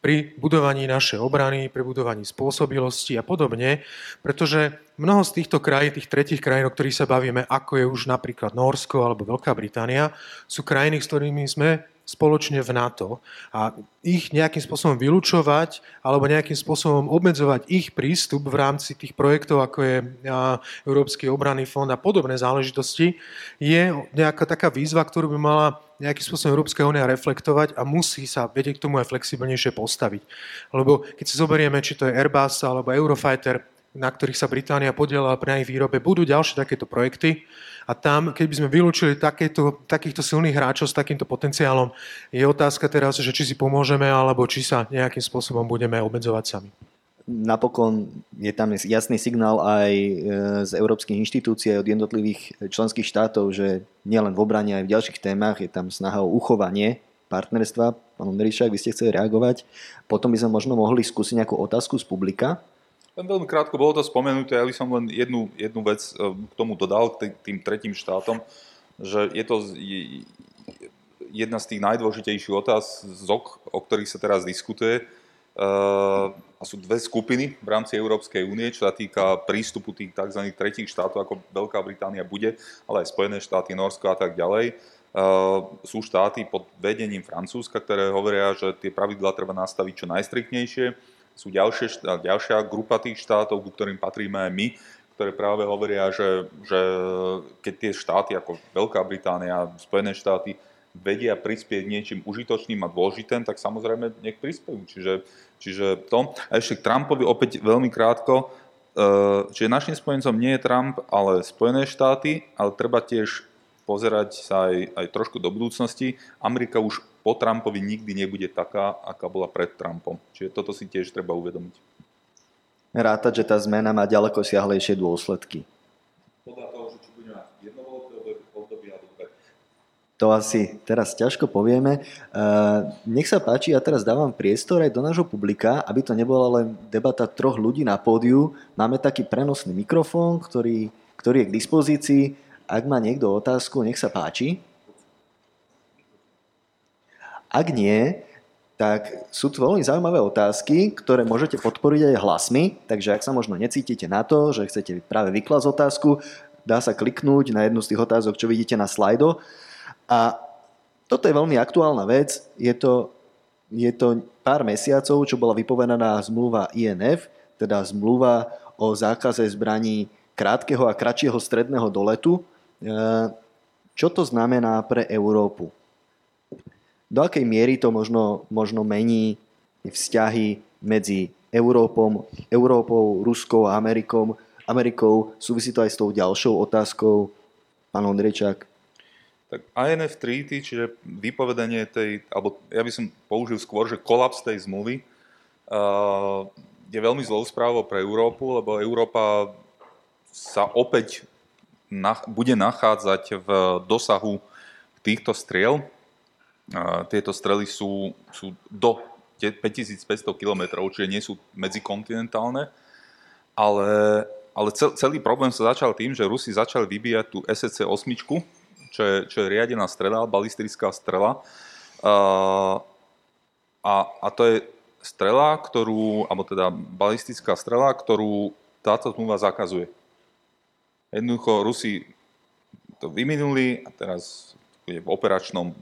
pri budovaní našej obrany, pri budovaní spôsobilosti a podobne, pretože mnoho z týchto krajín, tých tretich krajín, o ktorých sa bavíme, ako je už napríklad Norsko alebo Veľká Británia, sú krajiny, s ktorými sme spoločne v NATO a ich nejakým spôsobom vylúčovať alebo nejakým spôsobom obmedzovať ich prístup v rámci tých projektov, ako je Európsky obranný fond a podobné záležitosti, je nejaká taká výzva, ktorú by mala nejakým spôsobom Európska únia reflektovať a musí sa vedieť k tomu aj flexibilnejšie postaviť. Lebo keď si zoberieme, či to je Airbus alebo Eurofighter, na ktorých sa Británia podielala pri ich výrobe, budú ďalšie takéto projekty, a tam, keď by sme vylúčili takéto, takýchto silných hráčov s takýmto potenciálom, je otázka teraz, že či si pomôžeme, alebo či sa nejakým spôsobom budeme obmedzovať sami. Napokon je tam jasný signál aj e, z európskych inštitúcií, od jednotlivých členských štátov, že nielen v obrane, aj v ďalších témach je tam snaha o uchovanie partnerstva. Pán Ondrišák, vy ste chceli reagovať. Potom by sme možno mohli skúsiť nejakú otázku z publika. Len veľmi krátko bolo to spomenuté, ja by som len jednu, jednu vec e, k tomu dodal, k tým tretím štátom, že je to jedna z tých najdôležitejších otázok, o ktorých sa teraz diskutuje. E, a sú dve skupiny v rámci Európskej únie, čo sa týka prístupu tých tzv. tretích štátov, ako Veľká Británia bude, ale aj Spojené štáty, Norsko a tak ďalej. Uh, sú štáty pod vedením Francúzska, ktoré hovoria, že tie pravidlá treba nastaviť čo najstriktnejšie sú ďalšie, ďalšia grupa tých štátov, ku ktorým patríme aj my, ktoré práve hovoria, že, že keď tie štáty ako Veľká Británia, Spojené štáty vedia prispieť niečím užitočným a dôležitým, tak samozrejme nech prispiejú. Čiže, čiže to. A ešte k Trumpovi opäť veľmi krátko. E, čiže našim spojencom nie je Trump, ale Spojené štáty, ale treba tiež pozerať sa aj, aj trošku do budúcnosti. Amerika už po Trumpovi nikdy nebude taká, aká bola pred Trumpom. Čiže toto si tiež treba uvedomiť. Rátať, že tá zmena má ďaleko siahlejšie dôsledky. Podľa toho, že či budeme mať jednovolové obdobie alebo dve. To asi teraz ťažko povieme. Uh, nech sa páči, ja teraz dávam priestor aj do nášho publika, aby to nebola len debata troch ľudí na pódiu. Máme taký prenosný mikrofón, ktorý, ktorý je k dispozícii. Ak má niekto otázku, nech sa páči. Ak nie, tak sú tu veľmi zaujímavé otázky, ktoré môžete podporiť aj hlasmi, takže ak sa možno necítite na to, že chcete práve vyklasť otázku, dá sa kliknúť na jednu z tých otázok, čo vidíte na slajdo. A toto je veľmi aktuálna vec, je to, je to pár mesiacov, čo bola vypovedaná zmluva INF, teda zmluva o zákaze zbraní krátkeho a kratšieho stredného doletu. E, čo to znamená pre Európu? Do akej miery to možno, možno mení vzťahy medzi Európom, Európou, Ruskou a Amerikom, Amerikou. Súvisí to aj s tou ďalšou otázkou, pán Ondrejčák. Tak INF Treaty, čiže vypovedanie tej, alebo ja by som použil skôr, že kolaps tej zmluvy, uh, je veľmi zlou správou pre Európu, lebo Európa sa opäť nach, bude nachádzať v dosahu týchto striel, tieto strely sú, sú do 5500 km, čiže nie sú medzikontinentálne, ale, ale celý problém sa začal tým, že Rusi začali vybíjať tú SEC-8, čo je, čo je riadená strela, balistická strela. A, a to je strela, ktorú, alebo teda balistická strela, ktorú táto zmluva zakazuje. Jednoducho Rusi to vyminuli a teraz je v operačnom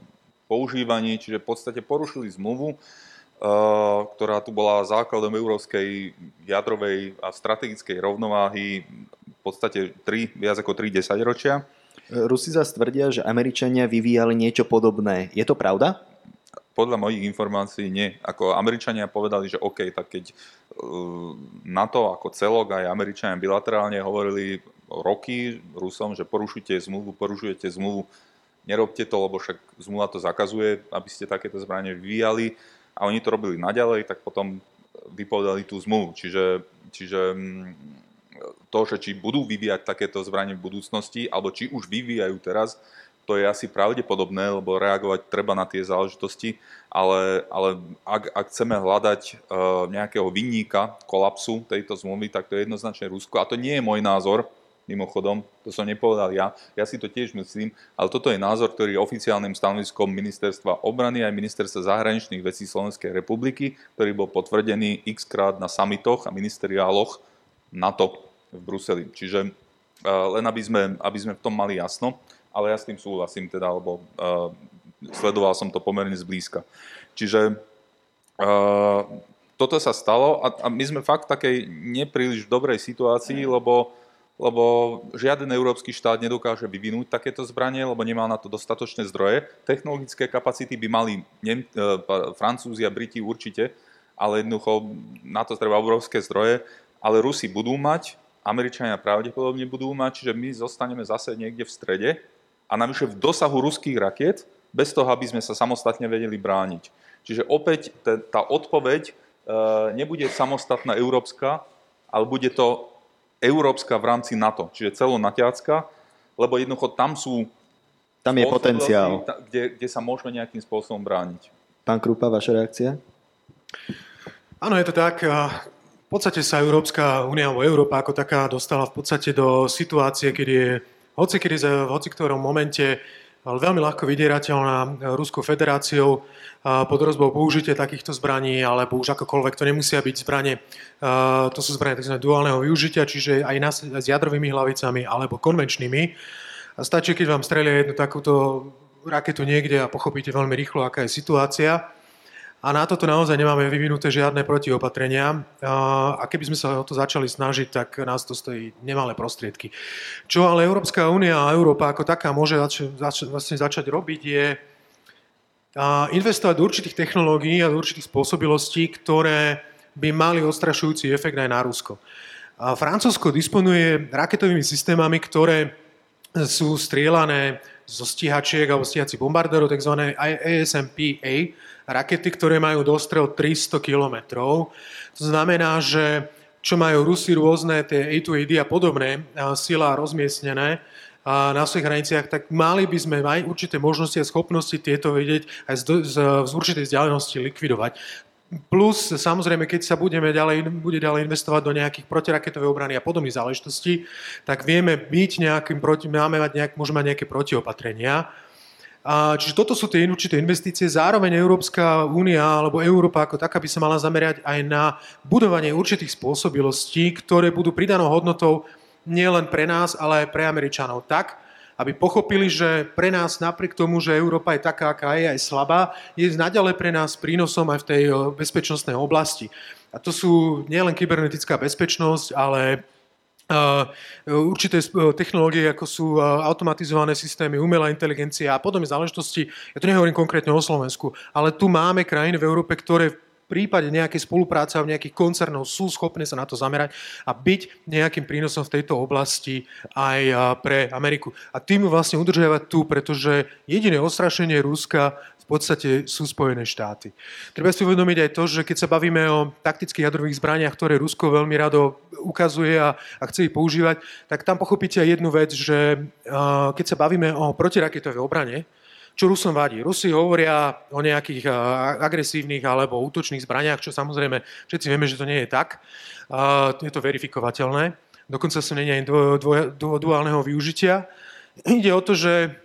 používaní, čiže v podstate porušili zmluvu, eh, ktorá tu bola základom európskej jadrovej a strategickej rovnováhy v podstate 3, viac ako 3 desaťročia. Rusi zase tvrdia, že Američania vyvíjali niečo podobné. Je to pravda? Podľa mojich informácií nie. Ako Američania povedali, že OK, tak keď NATO ako celok aj Američania bilaterálne hovorili roky Rusom, že porušujete zmluvu, porušujete zmluvu, nerobte to, lebo však zmluva to zakazuje, aby ste takéto zbranie vyvíjali a oni to robili naďalej, tak potom vypovedali tú zmluvu. Čiže, čiže mm, to, že či budú vyvíjať takéto zbranie v budúcnosti, alebo či už vyvíjajú teraz, to je asi pravdepodobné, lebo reagovať treba na tie záležitosti, ale, ale ak, ak chceme hľadať uh, nejakého vinníka kolapsu tejto zmluvy, tak to je jednoznačne Rusko. A to nie je môj názor, mimochodom, to som nepovedal ja, ja si to tiež myslím, ale toto je názor, ktorý je oficiálnym stanoviskom Ministerstva obrany aj Ministerstva zahraničných vecí Slovenskej republiky, ktorý bol potvrdený x krát na samitoch a ministeriáloch NATO v Bruseli. Čiže uh, len aby sme, aby sme v tom mali jasno, ale ja s tým súhlasím teda, lebo uh, sledoval som to pomerne zblízka. Čiže uh, toto sa stalo a, a my sme fakt takej nepríliš dobrej situácii, lebo lebo žiaden európsky štát nedokáže vyvinúť takéto zbranie, lebo nemá na to dostatočné zdroje. Technologické kapacity by mali Nem- e, Francúzi a Briti určite, ale jednoducho na to treba obrovské zdroje. Ale Rusi budú mať, Američania pravdepodobne budú mať, čiže my zostaneme zase niekde v strede a navyše v dosahu ruských rakiet, bez toho, aby sme sa samostatne vedeli brániť. Čiže opäť tá odpoveď e, nebude samostatná európska, ale bude to európska v rámci NATO, čiže celonatiacka, lebo jednoducho tam sú tam je potenciál. Kde, kde sa môžeme nejakým spôsobom brániť. Pán Krupa, vaša reakcia? Áno, je to tak. V podstate sa Európska únia alebo Európa ako taká dostala v podstate do situácie, kedy je hoci, kedy v hoci ktorom momente veľmi ľahko vydierateľná Ruskou federáciou pod rozbou použitie takýchto zbraní, alebo už akokoľvek to nemusia byť zbranie. To sú zbranie tzv. duálneho využitia, čiže aj s jadrovými hlavicami alebo konvenčnými. Stačí, keď vám strelia jednu takúto raketu niekde a pochopíte veľmi rýchlo, aká je situácia. A na toto naozaj nemáme vyvinuté žiadne protiopatrenia. A keby sme sa o to začali snažiť, tak nás to stojí nemalé prostriedky. Čo ale Európska únia a Európa ako taká môže zač- zač- vlastne začať robiť, je investovať do určitých technológií a do určitých spôsobilostí, ktoré by mali ostrašujúci efekt aj na Rusko. A Francúzsko disponuje raketovými systémami, ktoré sú strielané zo stíhačiek alebo stíhací bombardérov, tzv. ASMP-A, rakety, ktoré majú dostrel 300 km. To znamená, že čo majú Rusi rôzne tie A2AD a podobné sila rozmiestnené na svojich hraniciach, tak mali by sme aj určité možnosti a schopnosti tieto vedieť aj z, z, z určitej vzdialenosti likvidovať. Plus, samozrejme, keď sa budeme ďalej, bude ďalej investovať do nejakých protiraketovej obrany a podobných záležitostí, tak vieme byť nejakým proti, máme mať nejak, môžeme mať nejaké protiopatrenia. A, čiže toto sú tie určité investície. Zároveň Európska únia alebo Európa ako taká by sa mala zamerať aj na budovanie určitých spôsobilostí, ktoré budú pridanou hodnotou nielen pre nás, ale aj pre Američanov. Tak, aby pochopili, že pre nás napriek tomu, že Európa je taká, aká je, aj slabá, je naďalej pre nás prínosom aj v tej bezpečnostnej oblasti. A to sú nielen kybernetická bezpečnosť, ale určité technológie, ako sú automatizované systémy, umelá inteligencia a podobné záležitosti. Ja tu nehovorím konkrétne o Slovensku, ale tu máme krajiny v Európe, ktoré prípade nejakej spolupráce a nejakých koncernov sú schopné sa na to zamerať a byť nejakým prínosom v tejto oblasti aj pre Ameriku. A tým vlastne udržiavať tu, pretože jediné ostrašenie Ruska podstate sú Spojené štáty. Treba si uvedomiť aj to, že keď sa bavíme o taktických jadrových zbraniach, ktoré Rusko veľmi rado ukazuje a, a chce ich používať, tak tam pochopíte aj jednu vec, že uh, keď sa bavíme o protiraketovej obrane, čo Rusom vadí? Rusi hovoria o nejakých agresívnych alebo útočných zbraniach, čo samozrejme všetci vieme, že to nie je tak. Je to verifikovateľné. Dokonca sa dvo, dvo, duálneho využitia. Ide o to, že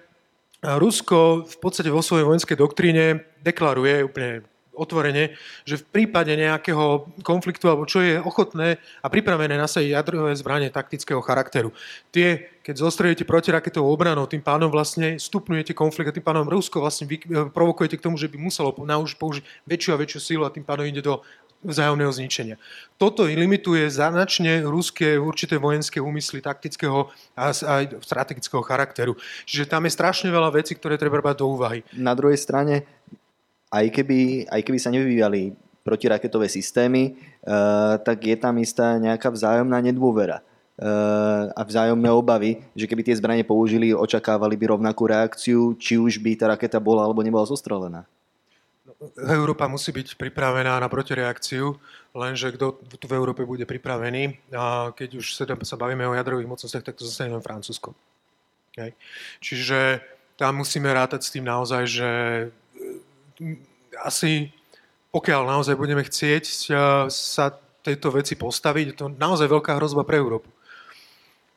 Rusko v podstate vo svojej vojenskej doktríne deklaruje úplne otvorene, že v prípade nejakého konfliktu alebo čo je ochotné a pripravené nasadiť jadrové zbranie taktického charakteru. Tie, keď zostrojujete protiraketovou obranou, tým pánom vlastne stupňujete konflikt a tým pánom Rusko vlastne vy, provokujete k tomu, že by muselo použiť väčšiu a väčšiu silu a tým pádom ide do vzájomného zničenia. Toto limituje značne ruské určité vojenské úmysly taktického a aj strategického charakteru. Čiže tam je strašne veľa vecí, ktoré treba brať do úvahy. Na druhej strane, aj keby, aj keby sa nevyvíjali protiraketové systémy, uh, tak je tam istá nejaká vzájomná nedôvera a vzájomné obavy, že keby tie zbranie použili, očakávali by rovnakú reakciu, či už by tá raketa bola alebo nebola zostrelená. Európa musí byť pripravená na protireakciu, lenže kto tu v Európe bude pripravený. A keď už sa bavíme o jadrových mocnostiach, tak to zase len Francúzsko. Okay. Čiže tam musíme rátať s tým naozaj, že e, asi pokiaľ naozaj budeme chcieť e, sa tejto veci postaviť, je to naozaj veľká hrozba pre Európu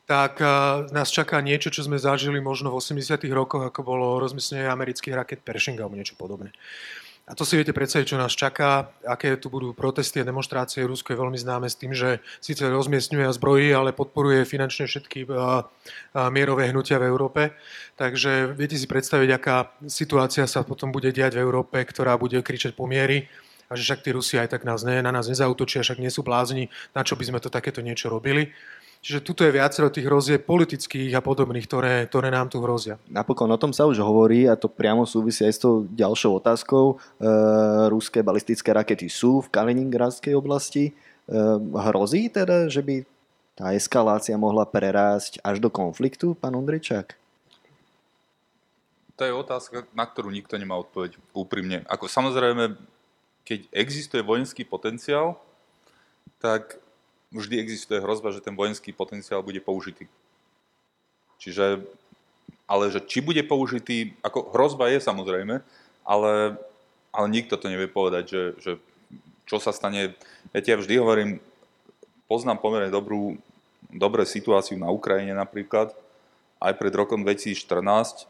tak e, nás čaká niečo, čo sme zažili možno v 80 rokoch, ako bolo rozmyslenie amerických raket Pershing alebo niečo podobné. A to si viete predstaviť, čo nás čaká, aké tu budú protesty a demonstrácie. Rusko je veľmi známe s tým, že síce rozmiestňuje a ale podporuje finančne všetky mierové hnutia v Európe. Takže viete si predstaviť, aká situácia sa potom bude diať v Európe, ktorá bude kričať po miery a že však tí Rusi aj tak nás ne, na nás nezautočia, však nie sú blázni, na čo by sme to takéto niečo robili. Čiže tuto je viacero tých hrozieb politických a podobných, ktoré, ktoré nám tu hrozia. Napokon o tom sa už hovorí a to priamo súvisí aj s tou ďalšou otázkou. E, ruské balistické rakety sú v Kaliningradskej oblasti. E, hrozí teda, že by tá eskalácia mohla prerásť až do konfliktu, pán Ondričák? To je otázka, na ktorú nikto nemá odpoveď úprimne. Ako samozrejme, keď existuje vojenský potenciál, tak vždy existuje hrozba, že ten vojenský potenciál bude použitý. Čiže, ale že či bude použitý, ako hrozba je samozrejme, ale, ale nikto to nevie povedať, že, že čo sa stane. Viete, ja vždy hovorím, poznám pomerne dobrú, dobré situáciu na Ukrajine napríklad, aj pred rokom 2014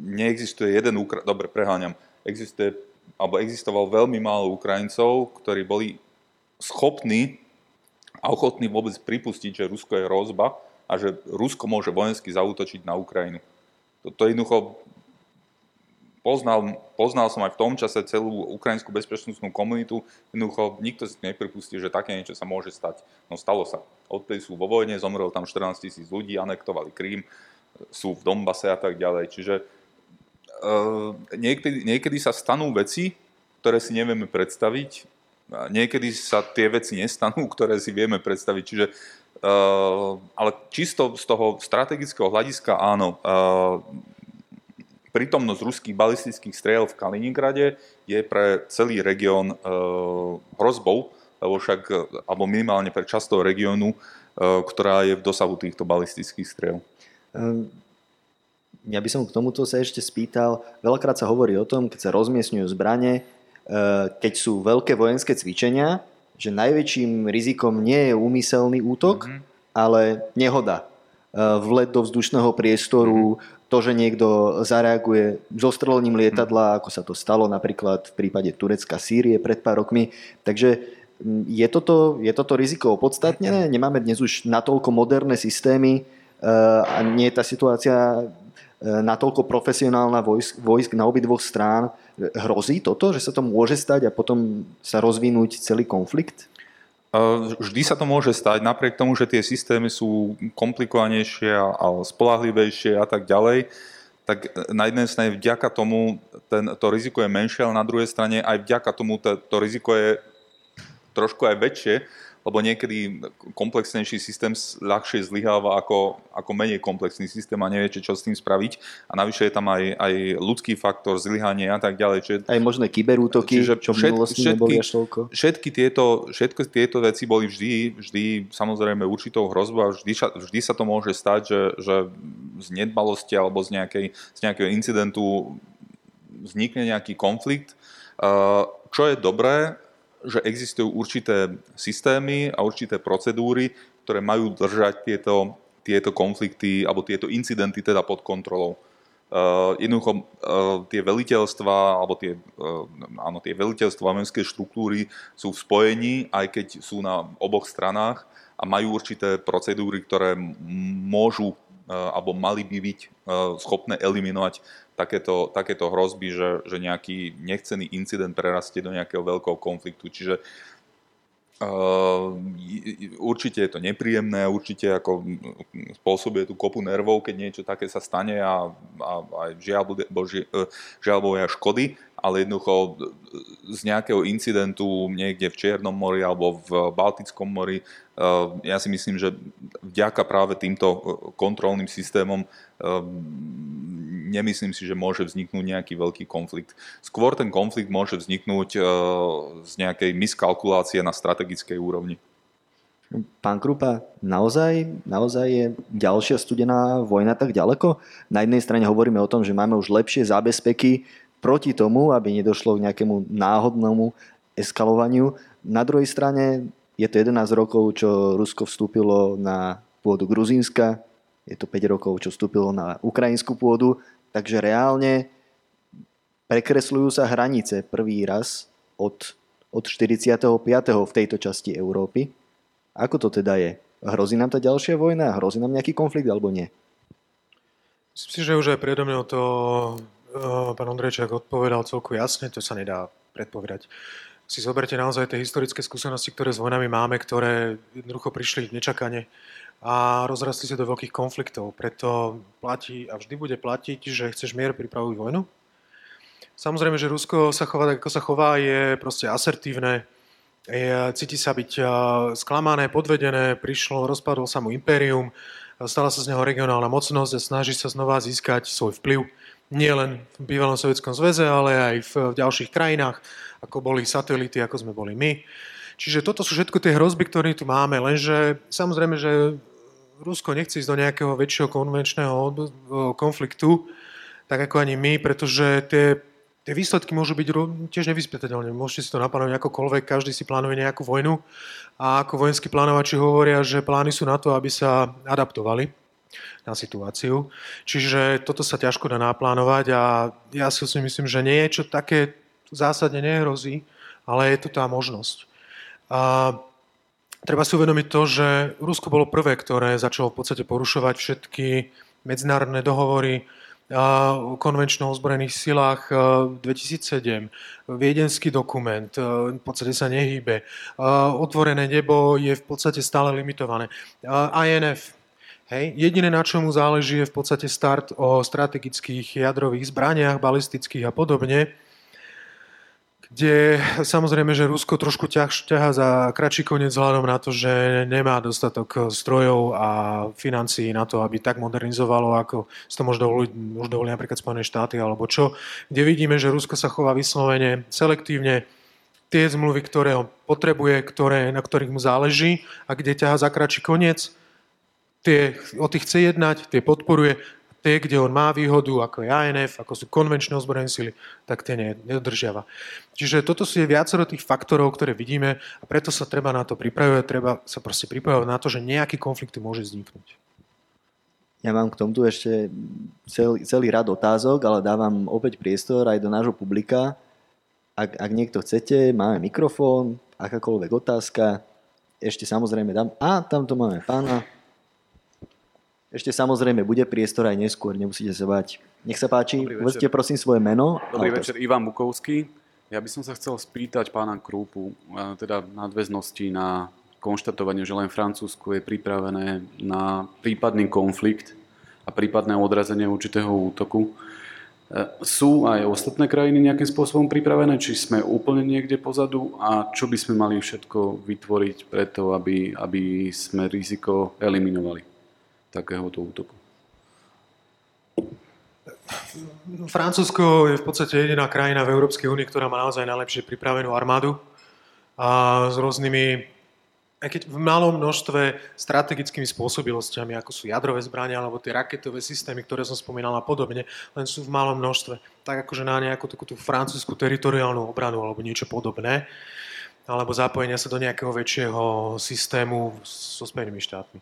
neexistuje jeden Ukra... dobre, preháňam, existuje, alebo existoval veľmi málo Ukrajincov, ktorí boli schopní a ochotní vôbec pripustiť, že Rusko je hrozba a že Rusko môže vojensky zautočiť na Ukrajinu. To jednoducho poznal, poznal som aj v tom čase celú ukrajinskú bezpečnostnú komunitu, jednoducho nikto si nepripustí, že také niečo sa môže stať. No stalo sa. Odtedy sú vo vojne, zomrelo tam 14 tisíc ľudí, anektovali Krím, sú v Dombase a tak ďalej. Čiže uh, niekedy, niekedy sa stanú veci, ktoré si nevieme predstaviť niekedy sa tie veci nestanú, [laughs] ktoré si vieme predstaviť. Čiže, uh, ale čisto z toho strategického hľadiska áno, uh, prítomnosť ruských balistických striel v Kaliningrade je pre celý región uh, hrozbou, lebo však, alebo minimálne pre časť toho regiónu, ktorá je v dosahu týchto balistických striel. Um ja by som k tomuto sa ešte spýtal, veľakrát sa hovorí o tom, keď sa rozmiestňujú zbranie, Eh, keď sú veľké vojenské cvičenia, že najväčším rizikom nie je úmyselný útok, mm-hmm. ale nehoda. Eh, vlet do vzdušného priestoru, mm-hmm. to, že niekto zareaguje zostrelením lietadla, mm-hmm. ako sa to stalo napríklad v prípade Turecka, Sýrie pred pár rokmi. Takže mm, je toto, je toto riziko opodstatnené? Nemáme dnes už natoľko moderné systémy eh, a nie je tá situácia natoľko profesionálna vojsk, vojsk na obidvoch strán. Hrozí toto, že sa to môže stať a potom sa rozvinúť celý konflikt? Vždy sa to môže stať, napriek tomu, že tie systémy sú komplikovanejšie a spolahlivejšie a tak ďalej, tak na jednej strane vďaka tomu ten, to riziko je menšie, ale na druhej strane aj vďaka tomu to, to riziko je trošku aj väčšie, lebo niekedy komplexnejší systém ľahšie zlyháva ako, ako menej komplexný systém a neviete, čo s tým spraviť. A navyše je tam aj, aj ľudský faktor, zlyhanie a tak ďalej. Čiže, aj možné kyberútoky, čiže čo všet, všetky, všetky, tieto, všetky tieto veci boli vždy, vždy samozrejme určitou hrozbou a vždy, vždy sa to môže stať, že, že z nedbalosti alebo z, nejakej, z nejakého incidentu vznikne nejaký konflikt. Čo je dobré, že existujú určité systémy a určité procedúry, ktoré majú držať tieto, tieto konflikty alebo tieto incidenty teda pod kontrolou. Uh, jednoducho uh, tie veliteľstva alebo tie, uh, áno, tie veliteľstva vojenské štruktúry sú v spojení, aj keď sú na oboch stranách a majú určité procedúry, ktoré môžu alebo mali by byť schopné eliminovať takéto, takéto hrozby, že, že nejaký nechcený incident prerastie do nejakého veľkého konfliktu. Čiže Uh, určite je to nepríjemné, určite ako spôsobuje tú kopu nervov, keď niečo také sa stane a, a, a žiaľ, boži, e, žiaľ boja škody, ale jednoducho z nejakého incidentu niekde v Čiernom mori alebo v Baltickom mori, uh, ja si myslím, že vďaka práve týmto kontrolným systémom uh, nemyslím si, že môže vzniknúť nejaký veľký konflikt. Skôr ten konflikt môže vzniknúť z nejakej miskalkulácie na strategickej úrovni. Pán Krupa, naozaj, naozaj je ďalšia studená vojna tak ďaleko? Na jednej strane hovoríme o tom, že máme už lepšie zábezpeky proti tomu, aby nedošlo k nejakému náhodnému eskalovaniu. Na druhej strane je to 11 rokov, čo Rusko vstúpilo na pôdu Gruzínska, je to 5 rokov, čo vstúpilo na ukrajinskú pôdu. Takže reálne prekresľujú sa hranice prvý raz od, od 45. v tejto časti Európy. Ako to teda je? Hrozí nám tá ďalšia vojna? Hrozí nám nejaký konflikt alebo nie? Myslím si, že už aj predo mňou to pán Ondrejčák odpovedal celku jasne, to sa nedá predpovedať. Si zoberte naozaj tie historické skúsenosti, ktoré s vojnami máme, ktoré jednoducho prišli nečakane a rozrastli sa do veľkých konfliktov. Preto platí a vždy bude platiť, že chceš mier, pripravuj vojnu. Samozrejme, že Rusko sa chová tak, ako sa chová, je proste asertívne, je, cíti sa byť sklamané, podvedené, prišlo, rozpadol sa mu impérium, stala sa z neho regionálna mocnosť a snaží sa znova získať svoj vplyv nielen v bývalom Sovietskom zväze, ale aj v, v ďalších krajinách, ako boli satelity, ako sme boli my. Čiže toto sú všetko tie hrozby, ktoré tu máme, lenže samozrejme, že Rusko nechce ísť do nejakého väčšieho konvenčného konfliktu, tak ako ani my, pretože tie, tie výsledky môžu byť tiež nevyspytateľné. Môžete si to naplánovať akokoľvek, každý si plánuje nejakú vojnu a ako vojenskí plánovači hovoria, že plány sú na to, aby sa adaptovali na situáciu. Čiže toto sa ťažko dá naplánovať a ja si myslím, že niečo také zásadne nehrozí, ale je tu tá možnosť. A Treba si uvedomiť to, že Rusko bolo prvé, ktoré začalo v podstate porušovať všetky medzinárodné dohovory o konvenčno ozbrojených silách 2007. Viedenský dokument v podstate sa nehýbe. Otvorené nebo je v podstate stále limitované. INF, Hej. Jediné, na čomu záleží, je v podstate start o strategických jadrových zbraniach, balistických a podobne kde samozrejme, že Rusko trošku ťah, ťaha za kratší koniec vzhľadom na to, že nemá dostatok strojov a financií na to, aby tak modernizovalo, ako si to môže dovoliť, dovoliť napríklad Spojené štáty alebo čo, kde vidíme, že Rusko sa chová vyslovene selektívne, tie zmluvy, ktoré ho potrebuje, ktoré, na ktorých mu záleží a kde ťaha kratší koniec, tie, o tých chce jednať, tie podporuje tie, kde on má výhodu, ako je ANF, ako sú konvenčné ozbrojené sily, tak tie nedodržiava. Čiže toto sú viacero tých faktorov, ktoré vidíme a preto sa treba na to pripravovať, treba sa proste pripravovať na to, že nejaký konflikt môže vzniknúť. Ja mám k tomu ešte celý, celý rad otázok, ale dávam opäť priestor aj do nášho publika. Ak, ak niekto chcete, máme mikrofón, akákoľvek otázka, ešte samozrejme dám... A, tamto máme pána. Ešte samozrejme bude priestor aj neskôr, nemusíte sa bať. Nech sa páči, uvedzte prosím svoje meno. Dobrý večer, Ivan Bukovský. Ja by som sa chcel spýtať pána Krúpu, teda nadväznosti na konštatovanie, že len Francúzsko je pripravené na prípadný konflikt a prípadné odrazenie určitého útoku. E, sú aj ostatné krajiny nejakým spôsobom pripravené, či sme úplne niekde pozadu a čo by sme mali všetko vytvoriť preto, aby, aby sme riziko eliminovali? Takéhoto útoku. Francúzsko je v podstate jediná krajina v Európskej únii, ktorá má naozaj najlepšie pripravenú armádu a s rôznymi, aj keď v malom množstve strategickými spôsobilosťami, ako sú jadrové zbrania alebo tie raketové systémy, ktoré som spomínal a podobne, len sú v malom množstve. Tak akože na nejakú takú tú francúzsku teritoriálnu obranu alebo niečo podobné alebo zapojenia sa do nejakého väčšieho systému so Spojenými štátmi.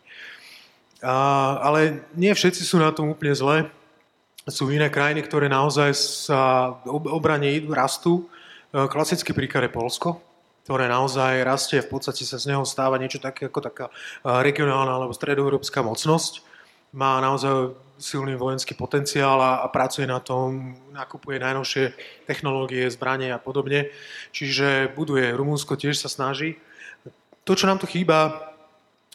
A, ale nie všetci sú na tom úplne zle. Sú iné krajiny, ktoré naozaj sa obrane rastú. E, klasický príklad je Polsko, ktoré naozaj rastie, v podstate sa z neho stáva niečo také ako taká e, regionálna alebo stredoeurópska mocnosť. má naozaj silný vojenský potenciál a, a pracuje na tom, nakupuje najnovšie technológie, zbranie a podobne. Čiže buduje. Rumunsko tiež sa snaží. To, čo nám tu chýba,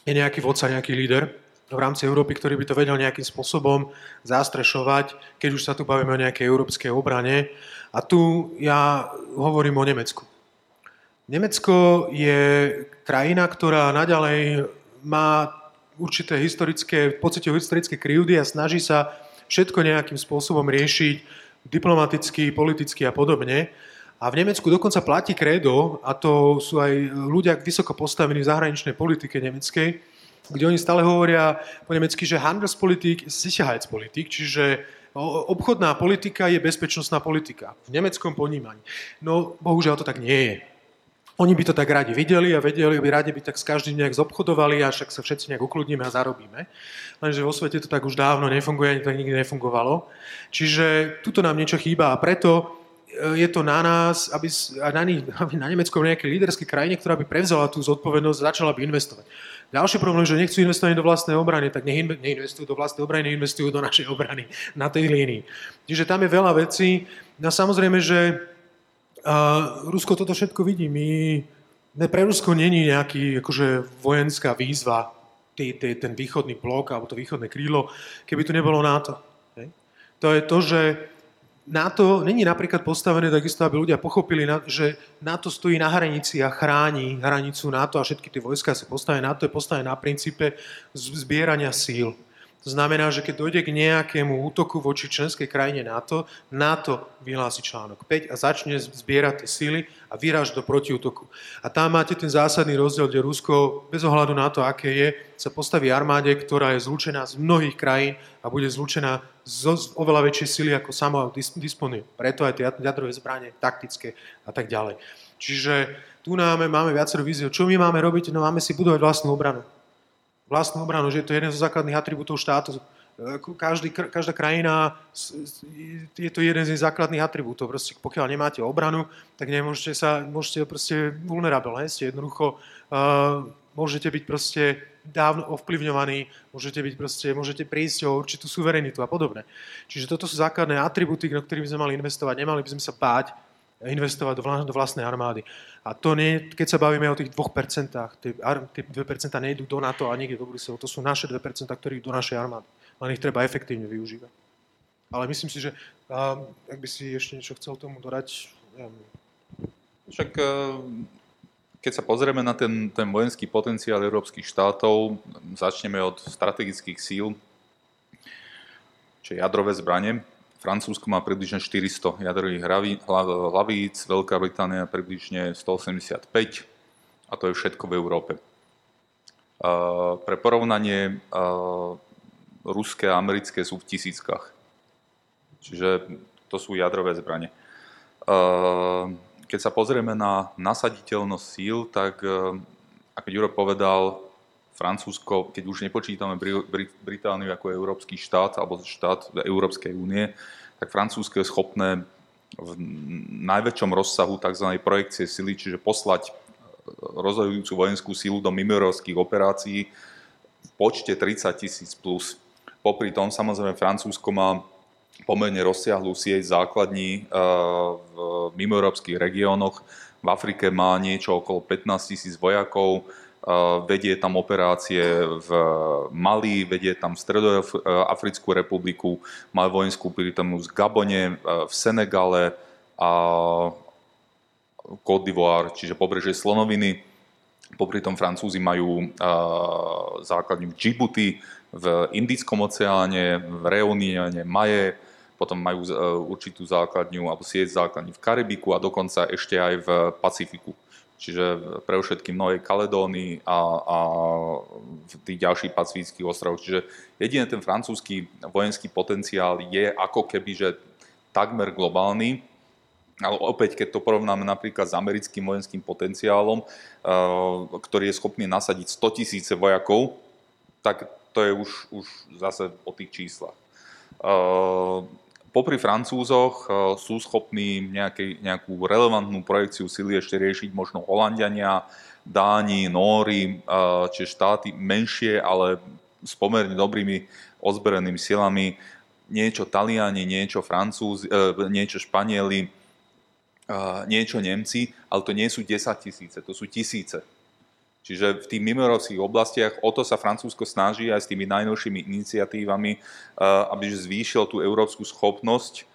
je nejaký vodca, nejaký líder v rámci Európy, ktorý by to vedel nejakým spôsobom zastrešovať, keď už sa tu bavíme o nejakej európskej obrane. A tu ja hovorím o Nemecku. Nemecko je krajina, ktorá naďalej má určité historické, podstate historické krivdy a snaží sa všetko nejakým spôsobom riešiť diplomaticky, politicky a podobne. A v Nemecku dokonca platí kredo, a to sú aj ľudia vysoko postavení v zahraničnej politike nemeckej, kde oni stále hovoria po nemecky, že Handelspolitik je Sicherheitspolitik, čiže obchodná politika je bezpečnostná politika v nemeckom ponímaní. No, bohužiaľ to tak nie je. Oni by to tak radi videli a vedeli by radi by tak s každým nejak zobchodovali a však sa všetci nejak ukludníme a zarobíme. Lenže vo svete to tak už dávno nefunguje, ani to nikdy nefungovalo. Čiže tuto nám niečo chýba a preto e, je to na nás, aby, na, [laughs] aby na Nemeckom nejakej líderskej krajine, ktorá by prevzala tú zodpovednosť a začala by investovať. Ďalší problém, že nechcú investovať do vlastnej obrany, tak neinvestujú do vlastnej obrany, investujú do našej obrany na tej línii. Čiže tam je veľa vecí. No samozrejme, že a Rusko toto všetko vidí. My, ne, pre Rusko není nejaký akože, vojenská výzva, tý, tý, ten východný blok alebo to východné krídlo, keby tu nebolo NATO. To je to, že NATO není napríklad postavené takisto, aby ľudia pochopili, že NATO stojí na hranici a chráni hranicu NATO a všetky tie vojska sú postavené. NATO je postavené na princípe zbierania síl. To znamená, že keď dojde k nejakému útoku voči členskej krajine NATO, NATO vyhlási článok 5 a začne zbierať tie síly a vyráž do protiútoku. A tam máte ten zásadný rozdiel, kde Rusko, bez ohľadu na to, aké je, sa postaví armáde, ktorá je zlučená z mnohých krajín a bude zlučená z oveľa väčšej sily, ako samo disponuje. Preto aj tie jadrové zbranie, taktické a tak ďalej. Čiže tu máme, máme viacero víziev. Čo my máme robiť? No máme si budovať vlastnú obranu vlastnú obranu, že je to jeden zo základných atribútov štátu. Každý, každá krajina, je to jeden z základných atribútov. Proste, pokiaľ nemáte obranu, tak nemôžete sa, môžete proste vulnerable, ne? ste jednoducho, uh, môžete byť proste dávno ovplyvňovaní, môžete byť proste, môžete prísť o určitú suverenitu a podobne. Čiže toto sú základné atribúty, na ktorých by sme mali investovať. Nemali by sme sa báť investovať do vlastnej armády. A to nie, keď sa bavíme o tých 2%, tie, tie 2% nejdú do NATO a niekde do Bruselu, to sú naše 2%, ktoré idú do našej armády. Len ich treba efektívne využívať. Ale myslím si, že ak by si ešte niečo chcel tomu dodať... Ja... Však e, keď sa pozrieme na ten, ten vojenský potenciál európskych štátov, začneme od strategických síl, čiže jadrové zbranie, Francúzsko má približne 400 jadrových hlavíc, Veľká Británia približne 185 a to je všetko v Európe. Pre porovnanie, ruské a americké sú v tisíckach. Čiže to sú jadrové zbranie. Keď sa pozrieme na nasaditeľnosť síl, tak ako Juro povedal, Francúzsko, keď už nepočítame Britániu ako európsky štát alebo štát Európskej únie, tak Francúzsko je schopné v najväčšom rozsahu tzv. projekcie sily, čiže poslať rozhodujúcu vojenskú silu do mimorovských operácií v počte 30 tisíc plus. Popri tom samozrejme Francúzsko má pomerne rozsiahlú sieť základní e, v mimoeurópskych regiónoch. V Afrike má niečo okolo 15 tisíc vojakov, vedie tam operácie v Mali, vedie tam Stredoafrickú republiku, má vojenskú prítomnosť v Gabone, v Senegale a Côte d'Ivoire, čiže pobrežie Slonoviny. Popri tom Francúzi majú základňu v Djibouti, v Indickom oceáne, v Reunione, Maje, potom majú určitú základňu alebo sieť základní v Karibiku a dokonca ešte aj v Pacifiku čiže pre všetkým Novej Kaledónii a, a tých ďalších pacifických ostrovoch. Čiže jediný ten francúzsky vojenský potenciál je ako keby, že takmer globálny, ale opäť, keď to porovnáme napríklad s americkým vojenským potenciálom, eh, ktorý je schopný nasadiť 100 tisíce vojakov, tak to je už, už zase o tých číslach. Eh, popri Francúzoch eh, sú schopní nejakej, nejakú relevantnú projekciu sily ešte riešiť možno Holandiania, Dáni, Nóri, eh, čiže štáty menšie, ale s pomerne dobrými ozbrojenými silami, niečo Taliani, niečo Francúzi, niečo Španieli, niečo Nemci, ale to nie sú 10 tisíce, to sú tisíce. Čiže v tých mimorovských oblastiach o to sa Francúzsko snaží aj s tými najnovšími iniciatívami, aby zvýšil tú európsku schopnosť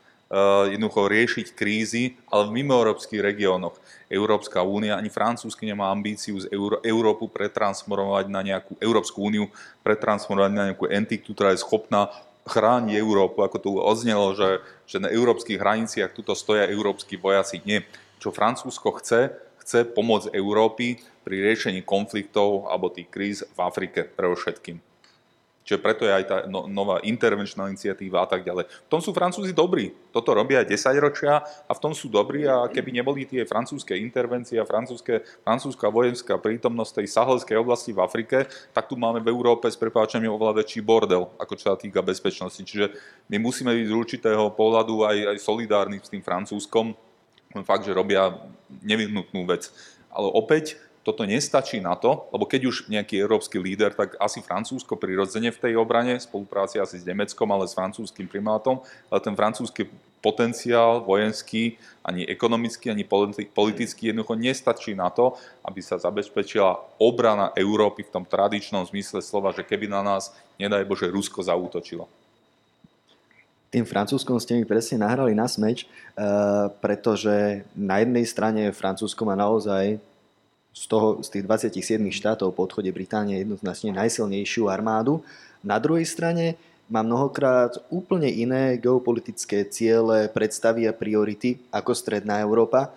jednoducho riešiť krízy, ale v mimoeurópskych regiónoch. Európska únia ani francúzsky nemá ambíciu z Euró- Európu pretransformovať na nejakú Európsku úniu, pretransformovať na nejakú entitu, ktorá je schopná chráni Európu, ako tu odznelo, že, že na európskych hraniciach tuto stoja európsky vojaci. Nie. Čo Francúzsko chce, chce pomôcť Európy pri riešení konfliktov alebo tých kríz v Afrike pre všetkým. Čiže preto je aj tá no, nová intervenčná iniciatíva a tak ďalej. V tom sú Francúzi dobrí. Toto robia 10 ročia a v tom sú dobrí a keby neboli tie francúzske intervencie a francúzske, francúzska vojenská prítomnosť tej sahelskej oblasti v Afrike, tak tu máme v Európe s prepáčaním oveľa väčší bordel, ako čo sa týka bezpečnosti. Čiže my musíme byť z určitého pohľadu aj, aj solidárni s tým Francúzskom. Fakt, že robia nevyhnutnú vec. Ale opäť, toto nestačí na to, lebo keď už nejaký európsky líder, tak asi Francúzsko prirodzene v tej obrane, spolupráci asi s Nemeckom, ale s francúzským primátom, ale ten francúzsky potenciál vojenský, ani ekonomický, ani politický jednoducho nestačí na to, aby sa zabezpečila obrana Európy v tom tradičnom zmysle slova, že keby na nás, nedaj Bože, Rusko zaútočilo tým francúzskom ste mi presne nahrali na smeč, uh, pretože na jednej strane Francúzsko má naozaj z, toho, z tých 27 štátov po odchode Británie jednoznačne najsilnejšiu armádu. Na druhej strane má mnohokrát úplne iné geopolitické ciele, predstavy a priority ako Stredná Európa.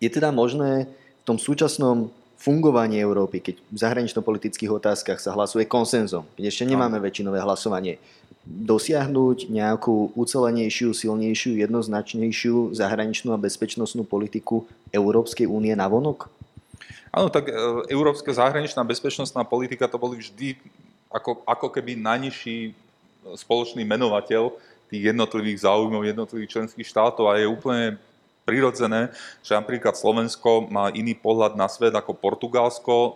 Je teda možné v tom súčasnom fungovaní Európy, keď v zahranično-politických otázkach sa hlasuje konsenzom, keď ešte nemáme väčšinové hlasovanie, dosiahnuť nejakú ucelenejšiu, silnejšiu, jednoznačnejšiu zahraničnú a bezpečnostnú politiku Európskej únie na vonok? Áno, tak e, európska zahraničná bezpečnostná politika to boli vždy ako, ako keby najnižší spoločný menovateľ tých jednotlivých záujmov jednotlivých členských štátov a je úplne prirodzené, že napríklad Slovensko má iný pohľad na svet ako Portugalsko, e,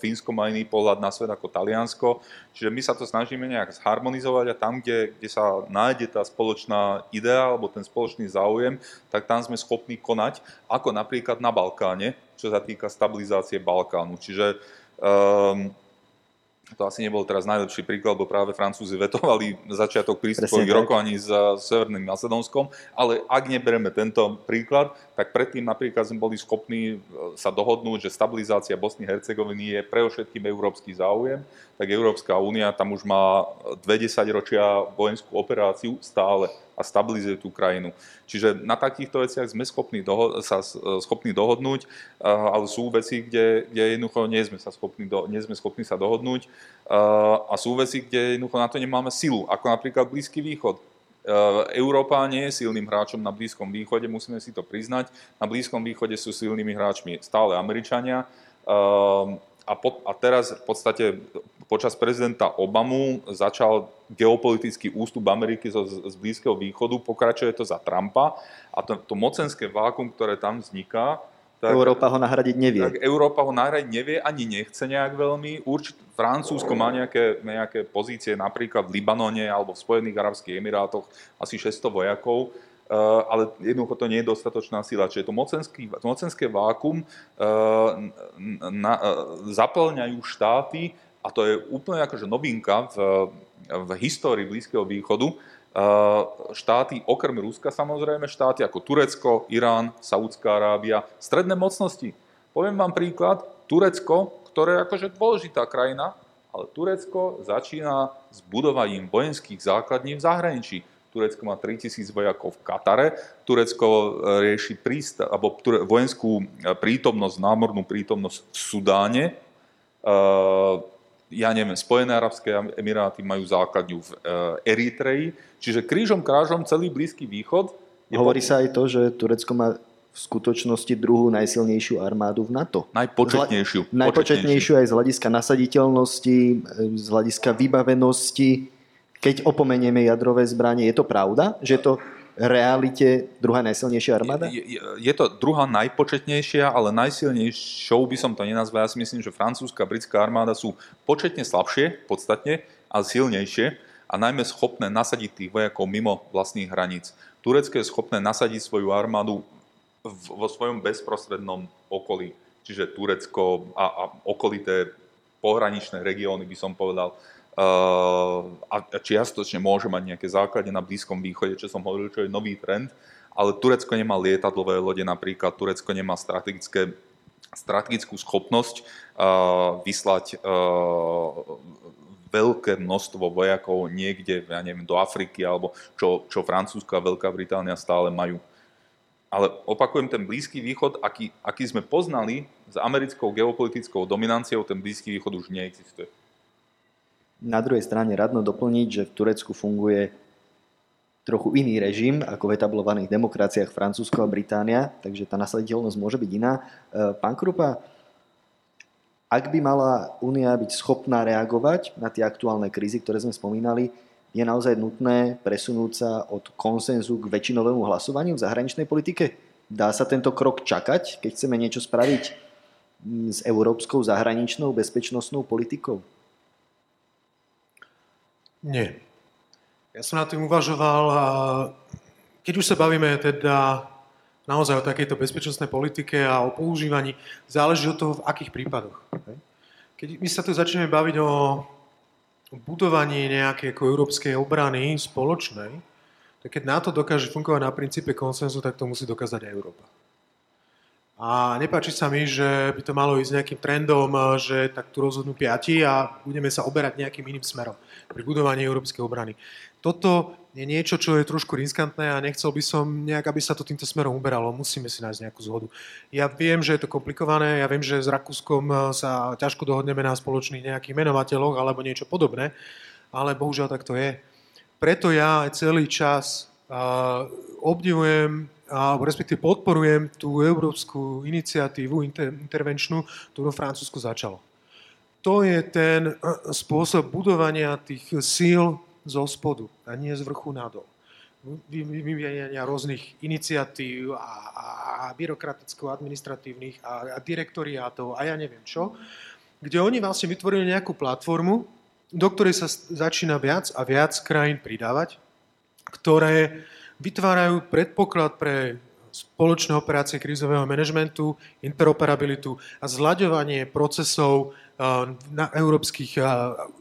Fínsko má iný pohľad na svet ako Taliansko, čiže my sa to snažíme nejak zharmonizovať a tam, kde, kde sa nájde tá spoločná idea alebo ten spoločný záujem, tak tam sme schopní konať, ako napríklad na Balkáne, čo sa týka stabilizácie Balkánu. Čiže um, to asi nebol teraz najlepší príklad, lebo práve Francúzi vetovali začiatok prístupových rokovaní s Severným Macedónskom, ale ak neberieme tento príklad, tak predtým napríklad sme boli schopní e, sa dohodnúť, že stabilizácia Bosny a Hercegoviny je pre všetkým európsky záujem, tak Európska únia tam už má dve ročia vojenskú operáciu stále a stabilizuje tú krajinu. Čiže na takýchto veciach sme schopní doho- sa schopní dohodnúť, ale sú veci, kde, kde jednoducho nie sme, sa schopní do, nie sme schopní sa dohodnúť a sú veci, kde jednoducho na to nemáme silu, ako napríklad Blízky východ. Európa nie je silným hráčom na Blízkom východe, musíme si to priznať. Na Blízkom východe sú silnými hráčmi stále Američania. A, po, a teraz v podstate počas prezidenta Obamu začal geopolitický ústup Ameriky z, z Blízkeho východu, pokračuje to za Trumpa a to, to mocenské vákum, ktoré tam vzniká, tak, Európa ho nahradiť nevie. Tak Európa ho nahradiť nevie, ani nechce nejak veľmi. Určite Francúzsko má nejaké, nejaké pozície napríklad v Libanone alebo v Spojených Arabských Emirátoch, asi 600 vojakov, ale jednoducho to nie je dostatočná sila. Čiže to mocenský, mocenské vákum uh, na, uh, zaplňajú štáty, a to je úplne akože novinka v, v histórii Blízkeho východu, štáty, okrem Ruska samozrejme, štáty ako Turecko, Irán, Saudská Arábia, stredné mocnosti. Poviem vám príklad, Turecko, ktoré je akože dôležitá krajina, ale Turecko začína s budovaním vojenských základní v zahraničí. Turecko má 3000 vojakov v Katare, Turecko e, rieši prístav, alebo vojenskú e, prítomnosť, námornú prítomnosť v Sudáne, e, ja neviem, Spojené arabské emiráty majú základňu v Eritreji, čiže krížom krážom celý Blízky východ. Hovorí sa aj to, že Turecko má v skutočnosti druhú najsilnejšiu armádu v NATO. Najpočetnejšiu. Najpočetnejšiu aj z hľadiska nasaditeľnosti, z hľadiska vybavenosti. Keď opomenieme jadrové zbranie, je to pravda, že to realite druhá najsilnejšia armáda? Je, je, je to druhá najpočetnejšia, ale najsilnejšou by som to nenazval. Ja si myslím, že francúzska a britská armáda sú početne slabšie, podstatne, ale silnejšie a najmä schopné nasadiť tých vojakov mimo vlastných hraníc. Turecko je schopné nasadiť svoju armádu v, vo svojom bezprostrednom okolí, čiže Turecko a, a okolité pohraničné regióny, by som povedal, a čiastočne môže mať nejaké základy na Blízkom východe, čo som hovoril, čo je nový trend, ale Turecko nemá lietadlové lode napríklad, Turecko nemá strategické, strategickú schopnosť uh, vyslať uh, veľké množstvo vojakov niekde, ja neviem, do Afriky, alebo čo, čo Francúzsko a Veľká Británia stále majú. Ale opakujem, ten Blízky východ, aký, aký sme poznali s americkou geopolitickou dominanciou, ten Blízky východ už neexistuje. Na druhej strane radno doplniť, že v Turecku funguje trochu iný režim ako v etablovaných demokraciách Francúzsko a Británia, takže tá naslediteľnosť môže byť iná. E, pán Krupa, ak by mala Únia byť schopná reagovať na tie aktuálne krízy, ktoré sme spomínali, je naozaj nutné presunúť sa od konsenzu k väčšinovému hlasovaniu v zahraničnej politike? Dá sa tento krok čakať, keď chceme niečo spraviť mm, s európskou zahraničnou bezpečnostnou politikou? Nie. Ja som na tým uvažoval keď už sa bavíme teda naozaj o takejto bezpečnostnej politike a o používaní, záleží od toho, v akých prípadoch. Keď my sa tu začneme baviť o budovanie nejakej ako európskej obrany spoločnej, tak keď NATO dokáže fungovať na princípe konsenzu, tak to musí dokázať aj Európa. A nepáči sa mi, že by to malo ísť nejakým trendom, že tak tu rozhodnú piati a budeme sa oberať nejakým iným smerom pri budovaní európskej obrany. Toto je niečo, čo je trošku riskantné a nechcel by som nejak, aby sa to týmto smerom uberalo. Musíme si nájsť nejakú zhodu. Ja viem, že je to komplikované, ja viem, že s Rakúskom sa ťažko dohodneme na spoločných nejakých menovateľoch alebo niečo podobné, ale bohužiaľ tak to je. Preto ja aj celý čas uh, obdivujem alebo respektíve podporujem tú európsku iniciatívu inter, intervenčnú, ktorú Francúzsko začalo. To je ten eh, spôsob budovania tých síl zo spodu a nie z vrchu nadol. Vyvíjania rôznych iniciatív a, a, a byrokraticko-administratívnych a, a direktoriátov a ja neviem čo, kde oni vlastne vytvorili nejakú platformu, do ktorej sa začína viac a viac krajín pridávať, ktoré vytvárajú predpoklad pre spoločné operácie krízového manažmentu, interoperabilitu a zľaďovanie procesov na európskych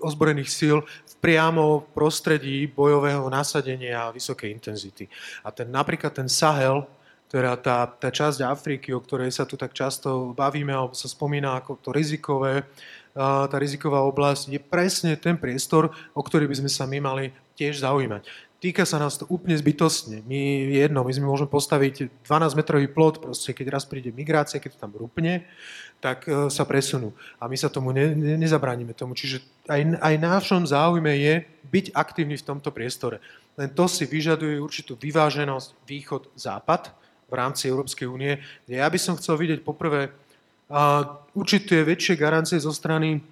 ozbrojených síl v priamo prostredí bojového nasadenia a vysokej intenzity. A ten, napríklad ten Sahel, teda tá, tá časť Afriky, o ktorej sa tu tak často bavíme, alebo sa spomína ako to rizikové, tá riziková oblasť, je presne ten priestor, o ktorý by sme sa my mali tiež zaujímať. Týka sa nás to úplne zbytostne. My jedno, my sme môžeme postaviť 12-metrový plot, proste keď raz príde migrácia, keď to tam rupne, tak e, sa presunú. A my sa tomu ne, ne, nezabránime tomu. Čiže aj, aj nášom záujme je byť aktívny v tomto priestore. Len to si vyžaduje určitú vyváženosť východ-západ v rámci Európskej únie. Ja by som chcel vidieť poprvé určité väčšie garancie zo strany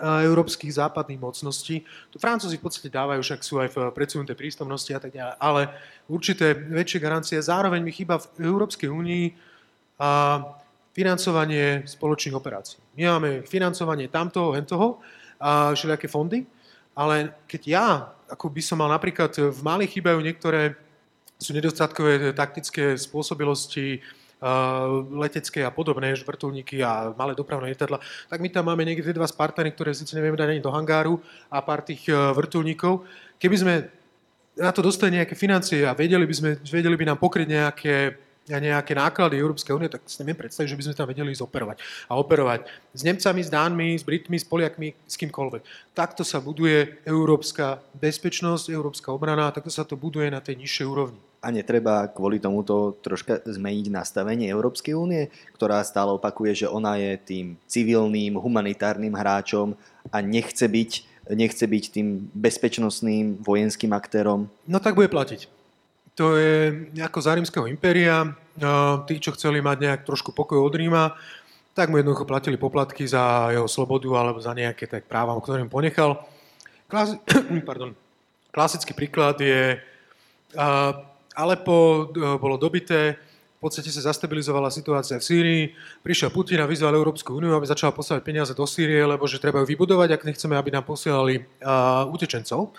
európskych západných mocností. Tu Francúzi v podstate dávajú, však sú aj v predsunutej prístomnosti a tak ďalej, ale určité väčšie garancie. Zároveň mi chýba v Európskej únii a financovanie spoločných operácií. My máme financovanie tamtoho, hentoho a všelijaké fondy, ale keď ja, ako by som mal napríklad, v Mali chýbajú niektoré sú nedostatkové taktické spôsobilosti, letecké a podobné, vrtulníky a malé dopravné lietadla, tak my tam máme niekde dva Spartany, ktoré síce nevieme dať ani do hangáru a pár tých e, vrtulníkov. Keby sme na to dostali nejaké financie a vedeli by, sme, vedeli by nám pokryť nejaké nejaké náklady Európskej únie, tak si neviem predstaviť, že by sme tam vedeli ísť operovať. A operovať s Nemcami, s Dánmi, s Britmi, s Poliakmi, s kýmkoľvek. Takto sa buduje európska bezpečnosť, európska obrana, takto sa to buduje na tej nižšej úrovni. A netreba kvôli tomuto troška zmeniť nastavenie Európskej únie, ktorá stále opakuje, že ona je tým civilným, humanitárnym hráčom a nechce byť, nechce byť tým bezpečnostným vojenským aktérom. No tak bude platiť to je ako za rímskeho impéria. Tí, čo chceli mať nejak trošku pokoj od Ríma, tak mu jednoducho platili poplatky za jeho slobodu alebo za nejaké tak práva, ktoré im ponechal. Klasi- [clears throat] Pardon. Klasický príklad je Alepo bolo dobité, v podstate sa zastabilizovala situácia v Sýrii, prišiel Putin a vyzval Európsku úniu, aby začala posielať peniaze do Sýrie, lebo že treba ju vybudovať, ak nechceme, aby nám posielali utečencov.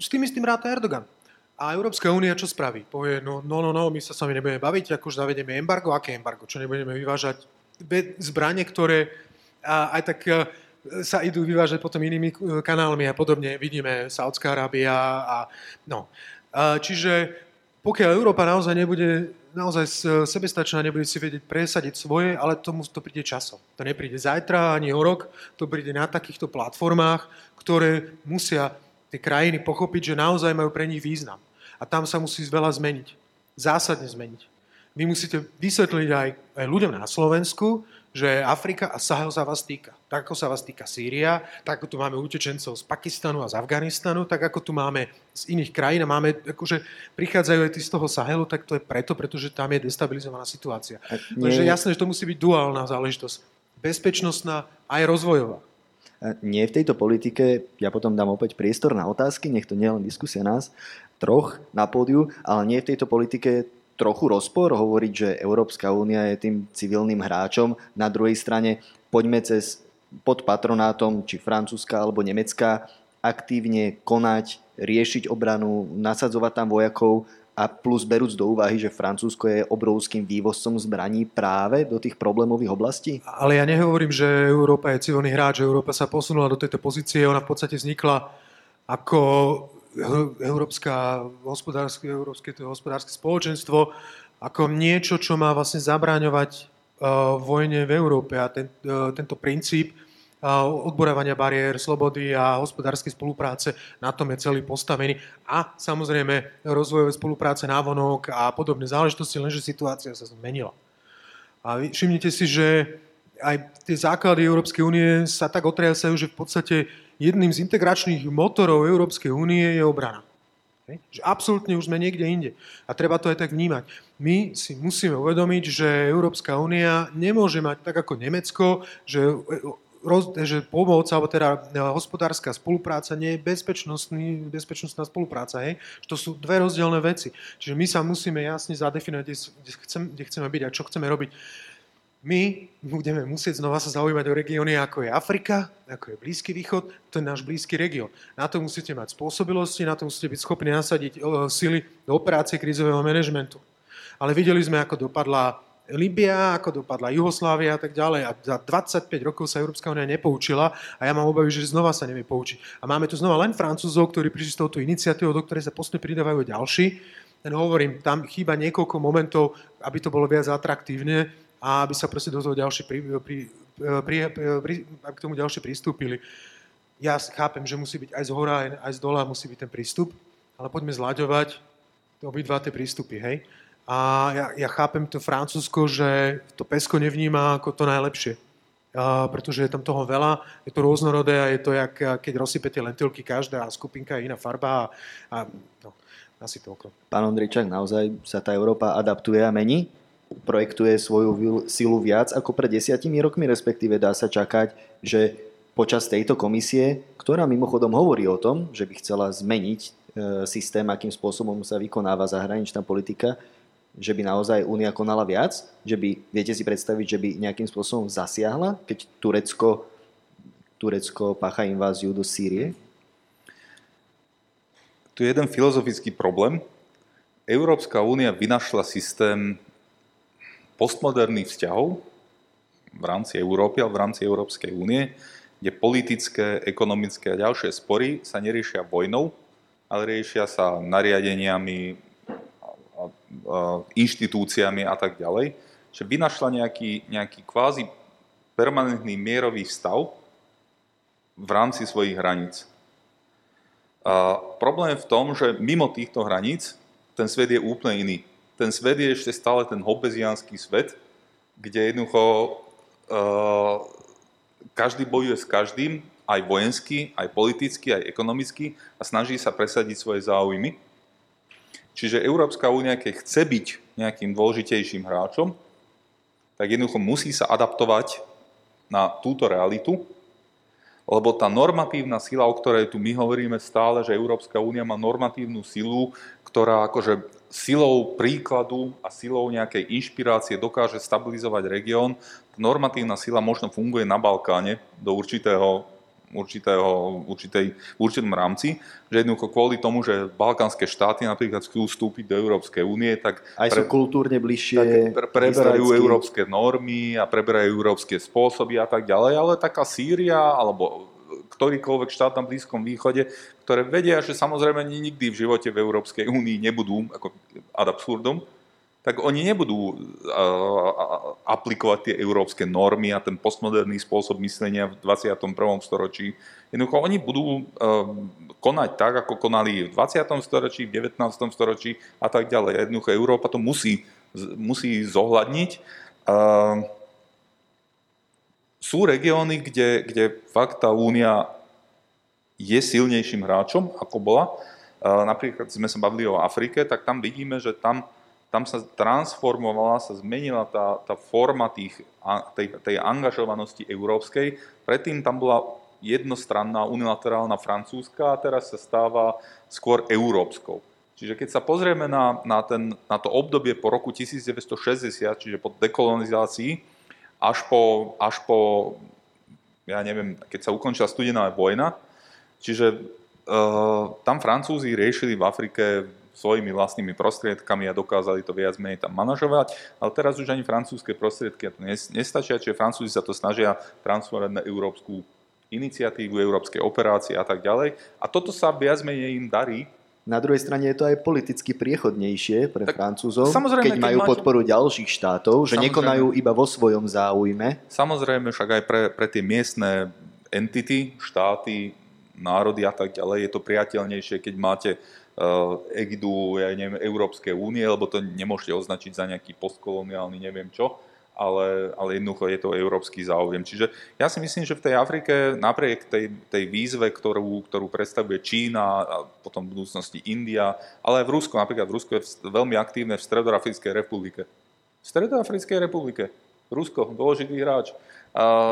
S tým istým ráta Erdogan. A Európska únia čo spraví? Povie, no, no, no, no, my sa s vami nebudeme baviť, akože zavedieme embargo. Aké embargo? Čo nebudeme vyvážať zbranie, ktoré aj tak a, sa idú vyvážať potom inými kanálmi a podobne. Vidíme Saudská Arábia a no. A, čiže pokiaľ Európa naozaj nebude naozaj sebestačná, nebude si vedieť presadiť svoje, ale tomu to príde časom. To nepríde zajtra ani o rok, to príde na takýchto platformách, ktoré musia tie krajiny pochopiť, že naozaj majú pre nich význam. A tam sa musí veľa zmeniť. Zásadne zmeniť. Vy musíte vysvetliť aj, aj ľuďom na Slovensku, že Afrika a Sahel sa vás týka. Tak ako sa vás týka Sýria, tak ako tu máme utečencov z Pakistanu a z Afganistanu, tak ako tu máme z iných krajín a máme, akože prichádzajú aj tí z toho Sahelu, tak to je preto, pretože tam je destabilizovaná situácia. Takže jasné, že to musí byť duálna záležitosť. Bezpečnostná aj rozvojová. Nie v tejto politike, ja potom dám opäť priestor na otázky, nech to nie je len diskusia nás, troch na pódiu, ale nie v tejto politike trochu rozpor hovoriť, že Európska únia je tým civilným hráčom. Na druhej strane poďme cez pod patronátom či Francúzska alebo Nemecka aktívne konať, riešiť obranu, nasadzovať tam vojakov a plus berúc do úvahy, že Francúzsko je obrovským vývozcom zbraní práve do tých problémových oblastí? Ale ja nehovorím, že Európa je civilný hráč, že Európa sa posunula do tejto pozície, ona v podstate vznikla ako európska, hospodárske, európske hospodárske spoločenstvo ako niečo, čo má vlastne zabráňovať uh, vojne v Európe a ten, uh, tento princíp odborávania bariér, slobody a hospodárskej spolupráce, na tom je celý postavený. A samozrejme rozvojové spolupráce návonok a podobné záležitosti, lenže situácia sa zmenila. A všimnite si, že aj tie základy Európskej únie sa tak otriasajú, že v podstate jedným z integračných motorov Európskej únie je obrana. Že absolútne už sme niekde inde. A treba to aj tak vnímať. My si musíme uvedomiť, že Európska únia nemôže mať tak ako Nemecko, že roz, že pomoc, alebo teda e, hospodárska spolupráca nie je bezpečnostná spolupráca. Hej? Že to sú dve rozdielne veci. Čiže my sa musíme jasne zadefinovať, kde, chcem, kde chceme byť a čo chceme robiť my budeme musieť znova sa zaujímať o regióny, ako je Afrika, ako je Blízky východ, to je náš blízky región. Na to musíte mať spôsobilosti, na to musíte byť schopní nasadiť sily do operácie krízového manažmentu. Ale videli sme, ako dopadla Libia, ako dopadla Juhoslávia a tak ďalej. A za 25 rokov sa Európska únia nepoučila a ja mám obavy, že znova sa nevie poučiť. A máme tu znova len Francúzov, ktorí prišli s touto iniciatívou, do ktorej sa postupne pridávajú ďalší. Ten hovorím, tam chýba niekoľko momentov, aby to bolo viac atraktívne a aby sa proste do toho ďalšie pri, pri, pri, pri, aby k tomu ďalšie pristúpili. Ja chápem, že musí byť aj z hora, aj z dola musí byť ten prístup, ale poďme zľaďovať obidva tie prístupy, hej. A ja, ja chápem to Francúzsko, že to pesko nevníma ako to najlepšie. A, pretože je tam toho veľa, je to rôznorodé a je to, jak, keď rozsype tie lentilky, každá skupinka je iná farba a, a no, asi toľko. Pán Ondričak, naozaj sa tá Európa adaptuje a mení? projektuje svoju silu viac ako pred desiatimi rokmi, respektíve dá sa čakať, že počas tejto komisie, ktorá mimochodom hovorí o tom, že by chcela zmeniť e, systém, akým spôsobom sa vykonáva zahraničná politika, že by naozaj Únia konala viac? Že by, viete si predstaviť, že by nejakým spôsobom zasiahla, keď Turecko, Turecko pácha inváziu do Sýrie? Tu je jeden filozofický problém. Európska únia vynašla systém postmoderných vzťahov v rámci Európy a v rámci Európskej únie, kde politické, ekonomické a ďalšie spory sa neriešia vojnou, ale riešia sa nariadeniami, inštitúciami a tak ďalej. Že vynašla nejaký, nejaký kvázi permanentný mierový stav v rámci svojich hraníc. A problém je v tom, že mimo týchto hraníc ten svet je úplne iný ten svet je ešte stále ten hobeziánsky svet, kde jednoducho uh, každý bojuje s každým, aj vojensky, aj politicky, aj ekonomicky a snaží sa presadiť svoje záujmy. Čiže Európska únia, keď chce byť nejakým dôležitejším hráčom, tak jednoducho musí sa adaptovať na túto realitu, lebo tá normatívna sila, o ktorej tu my hovoríme stále, že Európska únia má normatívnu silu, ktorá akože silou príkladu a silou nejakej inšpirácie dokáže stabilizovať región. Normatívna sila možno funguje na Balkáne do určitého určitého, určitej, v určitom rámci, že jednoducho kvôli tomu, že balkánske štáty napríklad chcú vstúpiť do Európskej únie, tak, Aj sú kultúrne bližšie. tak pre, preberajú historicky. európske normy a preberajú európske spôsoby a tak ďalej, ale taká Sýria alebo ktorýkoľvek štát na Blízkom východe, ktoré vedia, že samozrejme nikdy v živote v Európskej únii nebudú ako ad absurdum, tak oni nebudú uh, aplikovať tie európske normy a ten postmoderný spôsob myslenia v 21. storočí. Jednoducho oni budú uh, konať tak, ako konali v 20. storočí, v 19. storočí a tak ďalej. Jednoducho Európa to musí, musí zohľadniť. Uh, sú regióny, kde, kde fakt tá únia je silnejším hráčom, ako bola. Napríklad sme sa bavili o Afrike, tak tam vidíme, že tam, tam sa transformovala, sa zmenila tá, tá forma tých, tej, tej angažovanosti európskej. Predtým tam bola jednostranná, unilaterálna francúzska a teraz sa stáva skôr európskou. Čiže keď sa pozrieme na, na, ten, na to obdobie po roku 1960, čiže po dekolonizácii, až po, až po, ja neviem, keď sa ukončila studená vojna. Čiže uh, tam Francúzi riešili v Afrike svojimi vlastnými prostriedkami a dokázali to viac menej tam manažovať, ale teraz už ani francúzske prostriedky to nestačia, čiže Francúzi sa to snažia transformovať na európsku iniciatívu, európske operácie a tak ďalej. A toto sa viac menej im darí, na druhej strane je to aj politicky priechodnejšie pre tak, Francúzov, keď, keď majú máte... podporu ďalších štátov, že samozrejme, nekonajú iba vo svojom záujme. Samozrejme, však aj pre, pre tie miestne entity, štáty, národy a tak ďalej je to priateľnejšie, keď máte egidu ja neviem, Európskej únie, lebo to nemôžete označiť za nejaký postkoloniálny neviem čo ale, ale jednoducho je to európsky záujem. Čiže ja si myslím, že v tej Afrike napriek tej, tej výzve, ktorú, ktorú predstavuje Čína a potom v budúcnosti India, ale aj v Rusku, napríklad v Rusku je veľmi aktívne v Stredoafrickej republike. V Stredoafrickej republike. Rusko, dôležitý hráč,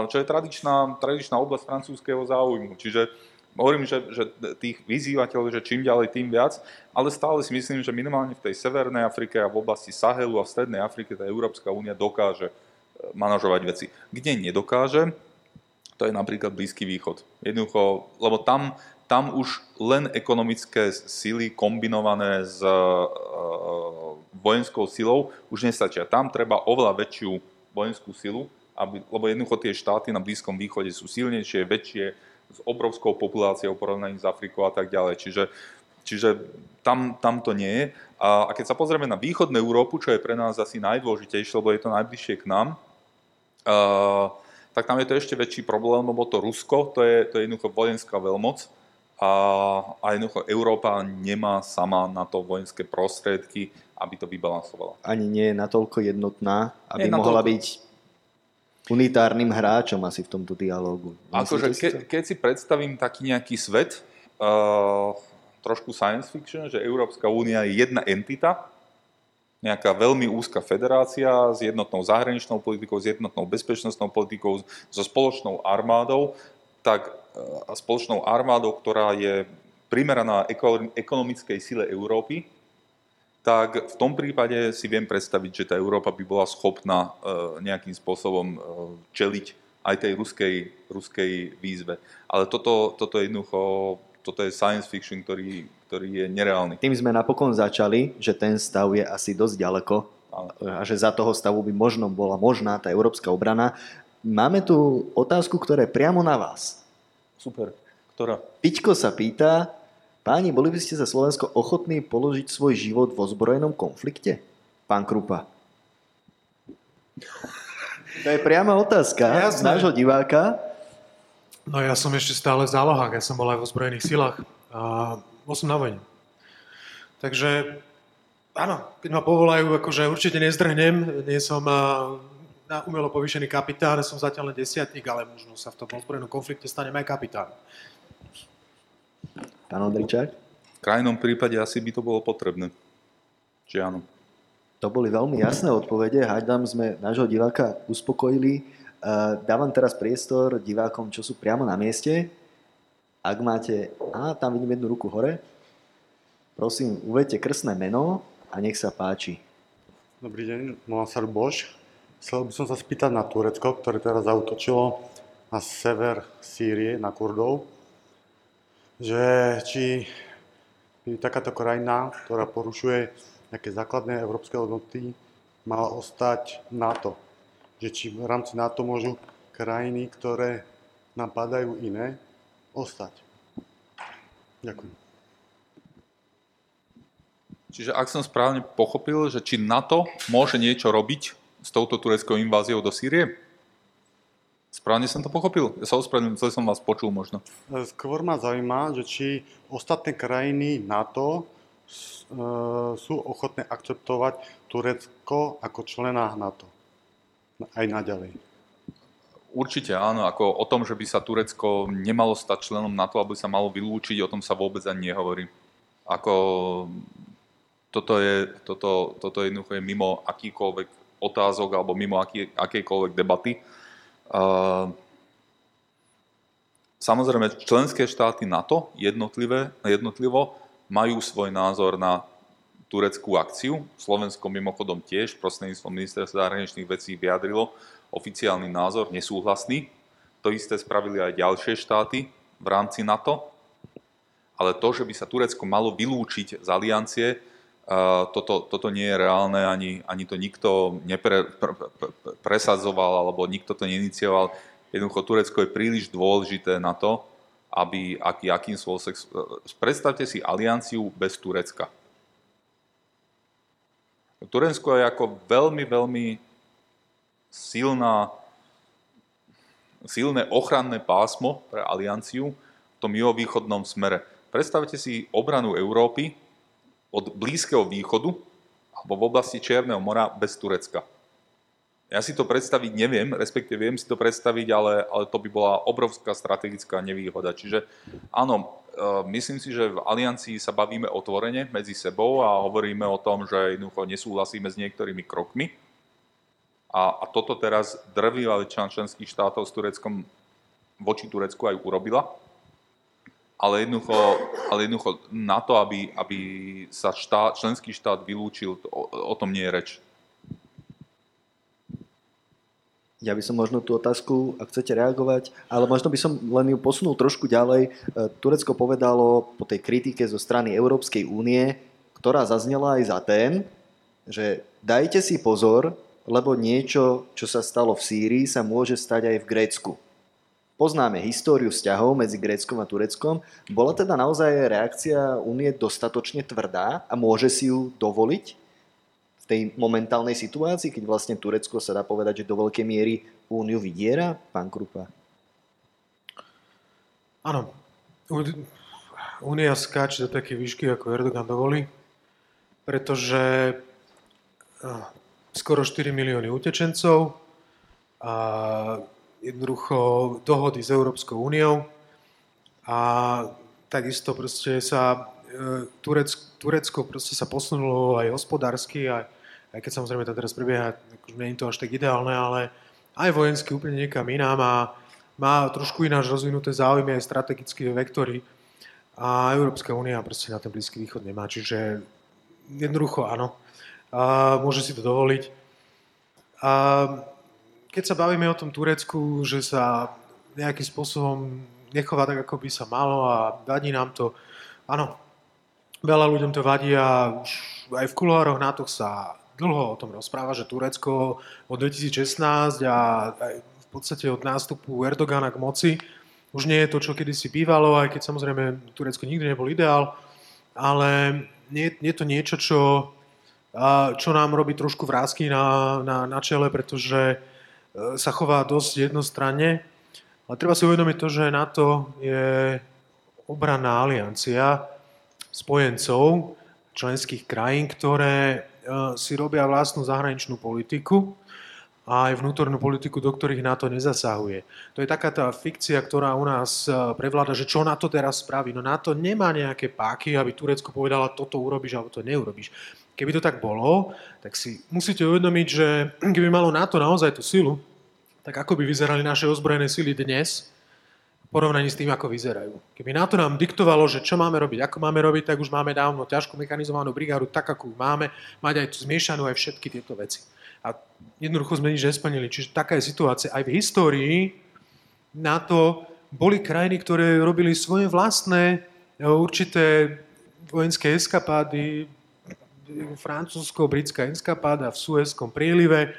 čo je tradičná, tradičná oblasť francúzského záujmu. Čiže hovorím, že, že tých vyzývateľov, že čím ďalej, tým viac, ale stále si myslím, že minimálne v tej Severnej Afrike a v oblasti Sahelu a v Strednej Afrike tá Európska únia dokáže e, manažovať veci. Kde nedokáže, to je napríklad Blízky východ. Jednoducho, lebo tam, tam už len ekonomické síly kombinované s uh, vojenskou silou už nestačia. Tam treba oveľa väčšiu vojenskú silu, aby, lebo jednoducho tie štáty na Blízkom východe sú silnejšie, väčšie, s obrovskou populáciou porovnaní s Afrikou a tak ďalej. Čiže, čiže tam, tam to nie je. A, a keď sa pozrieme na východnú Európu, čo je pre nás asi najdôležitejšie, lebo je to najbližšie k nám, uh, tak tam je to ešte väčší problém, lebo to Rusko, to je, to je jednoducho vojenská veľmoc a, a jednoducho Európa nemá sama na to vojenské prostriedky, aby to vybalansovala. Ani nie je natoľko jednotná, aby nie mohla natoľko... byť unitárnym hráčom asi v tomto dialógu. Akože ke, keď si predstavím taký nejaký svet, uh, trošku science fiction, že Európska únia je jedna entita, nejaká veľmi úzka federácia s jednotnou zahraničnou politikou, s jednotnou bezpečnostnou politikou, so spoločnou armádou, tak a spoločnou armádou, ktorá je primeraná ekonomickej sile Európy, tak v tom prípade si viem predstaviť, že tá Európa by bola schopná e, nejakým spôsobom e, čeliť aj tej ruskej, ruskej výzve. Ale toto, toto je jednoducho, toto je science fiction, ktorý, ktorý je nereálny. Tým sme napokon začali, že ten stav je asi dosť ďaleko a že za toho stavu by možno bola možná tá európska obrana. Máme tu otázku, ktorá je priamo na vás. Super. Ktorá? Piťko sa pýta, Páni, boli by ste za Slovensko ochotní položiť svoj život v ozbrojenom konflikte? Pán Krupa. To je priama otázka z nášho diváka. No ja som ešte stále v zálohách, ja som bol aj v ozbrojených silách a bol som na vojne. Takže áno, keď ma povolajú, akože určite nezdrhnem, nie som na umelo povýšený kapitán, som zatiaľ len desiatník, ale možno sa v tom ozbrojenom konflikte stanem aj kapitán. Pán Ondričák? V krajnom prípade asi by to bolo potrebné. Či áno? To boli veľmi jasné odpovede. Hádam sme nášho diváka uspokojili. Dávam teraz priestor divákom, čo sú priamo na mieste. Ak máte... Á, tam vidím jednu ruku hore. Prosím, uvedte krstné meno a nech sa páči. Dobrý deň, volám sa Bož. Chcel by som sa spýtať na Turecko, ktoré teraz zautočilo na sever Sýrie, na Kurdov, že či by takáto krajina, ktorá porušuje nejaké základné európske hodnoty, mala ostať NATO. Že či v rámci NATO môžu krajiny, ktoré napadajú iné, ostať. Ďakujem. Čiže ak som správne pochopil, že či NATO môže niečo robiť s touto tureckou inváziou do Sýrie? Správne som to pochopil? Ja sa ospravedlňujem, celý som vás počul možno. Skôr ma zaujíma, že či ostatné krajiny NATO e, sú ochotné akceptovať Turecko ako člena NATO. Aj naďalej. Určite áno, ako o tom, že by sa Turecko nemalo stať členom NATO, aby sa malo vylúčiť, o tom sa vôbec ani nehovorí. Ako toto je, toto, toto jednoducho je mimo akýkoľvek otázok alebo mimo aký, akejkoľvek debaty. Uh, samozrejme, členské štáty NATO jednotlivé, jednotlivo majú svoj názor na tureckú akciu. Slovensko mimochodom tiež prostredníctvom ministerstva zahraničných vecí vyjadrilo oficiálny názor, nesúhlasný. To isté spravili aj ďalšie štáty v rámci NATO. Ale to, že by sa Turecko malo vylúčiť z aliancie, toto, toto nie je reálne, ani, ani to nikto nepre, pre, pre, presadzoval, alebo nikto to neinicioval. Jednoducho Turecko je príliš dôležité na to, aby aký, akým spôsobom... Predstavte si alianciu bez Turecka. Turecko je ako veľmi, veľmi silná, silné ochranné pásmo pre alianciu v tom juhovýchodnom smere. Predstavte si obranu Európy, od Blízkeho východu alebo v oblasti Čierneho mora bez Turecka. Ja si to predstaviť neviem, respektíve viem si to predstaviť, ale, ale to by bola obrovská strategická nevýhoda. Čiže áno, e, myslím si, že v aliancii sa bavíme otvorene medzi sebou a hovoríme o tom, že jednoducho nesúhlasíme s niektorými krokmi. A, a toto teraz drvivá väčšina členských štátov s Tureckom voči Turecku aj urobila ale jednoducho, ale jednoducho na to, aby, aby sa štát, členský štát vylúčil, o, o tom nie je reč. Ja by som možno tú otázku, ak chcete reagovať, ale možno by som len ju posunul trošku ďalej. E, Turecko povedalo po tej kritike zo strany Európskej únie, ktorá zaznela aj za ten, že dajte si pozor, lebo niečo, čo sa stalo v Sýrii, sa môže stať aj v Grécku poznáme históriu vzťahov medzi Gréckom a Tureckom. Bola teda naozaj reakcia únie dostatočne tvrdá a môže si ju dovoliť v tej momentálnej situácii, keď vlastne Turecko sa dá povedať, že do veľkej miery úniu vydiera? Pán Krupa. Áno. Únia skáče do také výšky, ako Erdogan dovolí, pretože skoro 4 milióny utečencov a jednoducho dohody s Európskou úniou a takisto proste sa e, Turecko, Turecko sa posunulo aj hospodársky, aj, aj keď samozrejme to teraz prebieha, akože nie je to až tak ideálne, ale aj vojensky úplne niekam inám a má trošku ináč rozvinuté záujmy aj strategické vektory a Európska únia proste na ten Blízky východ nemá, čiže jednoducho áno, a môže si to dovoliť. A keď sa bavíme o tom Turecku, že sa nejakým spôsobom nechová tak, ako by sa malo a vadí nám to, áno, veľa ľuďom to vadí a už aj v kuloároch NATO sa dlho o tom rozpráva, že Turecko od 2016 a aj v podstate od nástupu Erdogana k moci už nie je to, čo kedysi bývalo, aj keď samozrejme Turecko nikdy nebol ideál, ale nie, je to niečo, čo, čo nám robí trošku vrázky na, na, na čele, pretože sa chová dosť jednostranne. Ale treba si uvedomiť to, že NATO je obranná aliancia spojencov členských krajín, ktoré e, si robia vlastnú zahraničnú politiku a aj vnútornú politiku, do ktorých NATO nezasahuje. To je taká tá fikcia, ktorá u nás e, prevláda, že čo NATO teraz spraví. No NATO nemá nejaké páky, aby Turecko povedala, toto urobíš alebo to neurobiš. Keby to tak bolo, tak si musíte uvedomiť, že [clears throat] keby malo NATO naozaj tú silu, tak ako by vyzerali naše ozbrojené sily dnes, porovnaní s tým, ako vyzerajú. Keby NATO nám diktovalo, že čo máme robiť, ako máme robiť, tak už máme dávno ťažko mechanizovanú brigádu, tak ako máme, mať aj tu zmiešanú aj všetky tieto veci. A jednoducho sme nič nesplnili. Čiže taká je situácia. Aj v histórii NATO boli krajiny, ktoré robili svoje vlastné e, určité vojenské eskapády, francúzsko-britská eskapáda v Suezkom prílive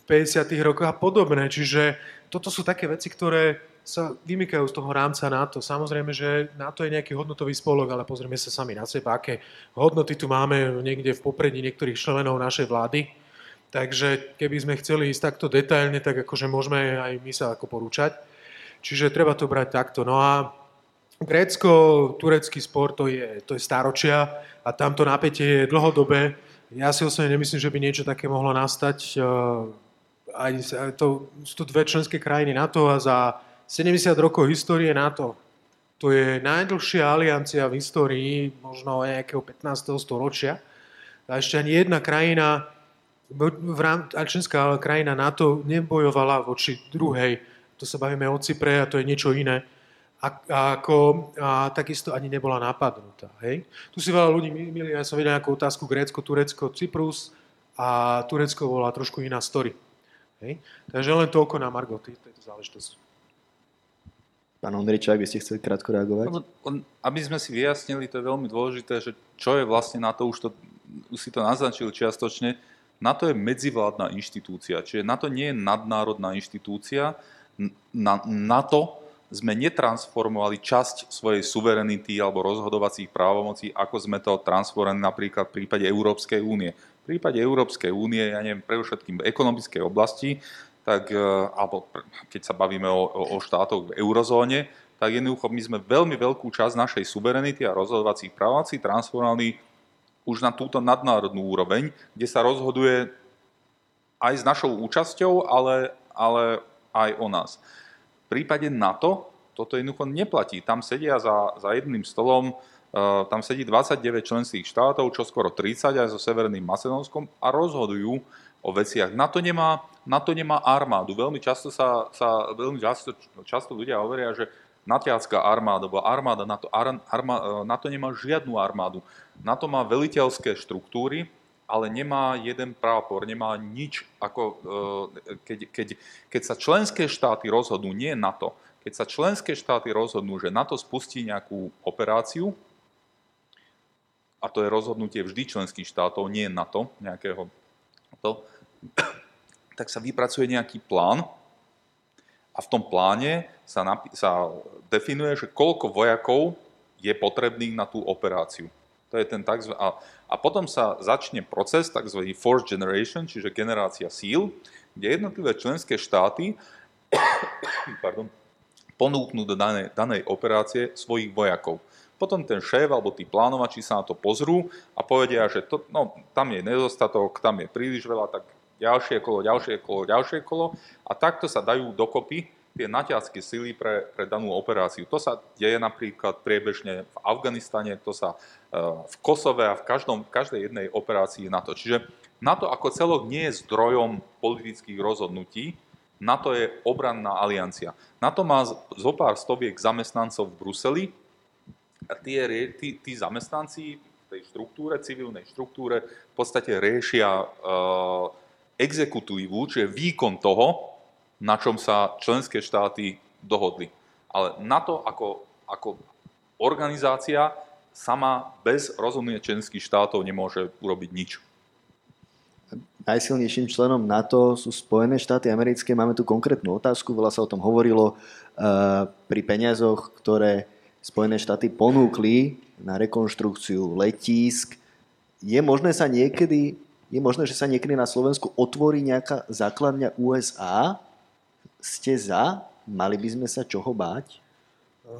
v 50. rokoch a podobné. Čiže toto sú také veci, ktoré sa vymykajú z toho rámca NATO. Samozrejme, že NATO je nejaký hodnotový spolok, ale pozrieme sa sami na seba, aké hodnoty tu máme niekde v popredí niektorých členov našej vlády. Takže keby sme chceli ísť takto detailne, tak akože môžeme aj my sa ako porúčať. Čiže treba to brať takto. No a grécko-turecký spor to je, to je staročia a tamto napätie je dlhodobé. Ja si osobne nemyslím, že by niečo také mohlo nastať. Aj to, sú to dve členské krajiny NATO a za 70 rokov histórie NATO. To je najdlhšia aliancia v histórii, možno nejakého 15. storočia. A ešte ani jedna krajina, členská krajina NATO nebojovala voči druhej. To sa bavíme o Cypre a to je niečo iné. A, a, ako, a takisto ani nebola napadnutá. Hej? Tu si veľa ľudí milí, ja som videl nejakú otázku Grécko, Turecko, Cyprus a Turecko bola trošku iná story. Hej? Takže len toľko na Margo tejto záležitosti. Pán Ondričák, vy ste chceli krátko reagovať? Aby sme si vyjasnili, to je veľmi dôležité, že čo je vlastne na to, už, to, už si to naznačil čiastočne, na to je medzivládna inštitúcia, čiže na to nie je nadnárodná inštitúcia, na, na to sme netransformovali časť svojej suverenity alebo rozhodovacích právomocí, ako sme to transformovali napríklad v prípade Európskej únie. V prípade Európskej únie, ja neviem, pre všetkým v ekonomickej oblasti, tak, e, alebo keď sa bavíme o, o štátoch v eurozóne, tak jednoducho my sme veľmi veľkú časť našej suverenity a rozhodovacích právomocí transformovali už na túto nadnárodnú úroveň, kde sa rozhoduje aj s našou účasťou, ale, ale aj o nás. Prípade NATO toto jednoducho neplatí. Tam sedia za, za jedným stolom, uh, tam sedí 29 členských štátov, čo skoro 30 aj so Severným Macedónskom a rozhodujú o veciach. NATO nemá, NATO nemá armádu. Veľmi často, sa, sa, veľmi často, často ľudia hovoria, že natiacká armáda, alebo armáda NATO, arma, NATO nemá žiadnu armádu. NATO má veliteľské štruktúry, ale nemá jeden prápor, nemá nič, ako e, keď, keď, keď sa členské štáty rozhodnú, nie NATO, keď sa členské štáty rozhodnú, že NATO spustí nejakú operáciu, a to je rozhodnutie vždy členských štátov, nie NATO, nejakého to, [coughs] tak sa vypracuje nejaký plán a v tom pláne sa, napi- sa definuje, že koľko vojakov je potrebných na tú operáciu. To je ten tzv. A, a potom sa začne proces tzv. force generation, čiže generácia síl, kde jednotlivé členské štáty [coughs] pardon, ponúknú do danej, danej operácie svojich vojakov. Potom ten šéf alebo tí plánovači sa na to pozrú a povedia, že to, no, tam je nedostatok, tam je príliš veľa, tak ďalšie kolo, ďalšie kolo, ďalšie kolo a takto sa dajú dokopy tie naťacké sily pre, pre danú operáciu. To sa deje napríklad priebežne v Afganistane, to sa uh, v Kosove a v, každom, každej jednej operácii NATO. Čiže NATO ako celok nie je zdrojom politických rozhodnutí, NATO je obranná aliancia. NATO má zo pár stoviek zamestnancov v Bruseli, a tie, tí, tí zamestnanci v tej štruktúre, civilnej štruktúre, v podstate riešia uh, exekutívu, čiže výkon toho, na čom sa členské štáty dohodli. Ale na to ako, ako organizácia sama bez rozhodnutia členských štátov nemôže urobiť nič. Najsilnejším členom NATO sú Spojené štáty americké. Máme tu konkrétnu otázku, veľa sa o tom hovorilo uh, pri peniazoch, ktoré Spojené štáty ponúkli na rekonštrukciu letísk. Je možné sa niekedy, je možné, že sa niekedy na Slovensku otvorí nejaká základňa USA? Ste za? Mali by sme sa čoho báť?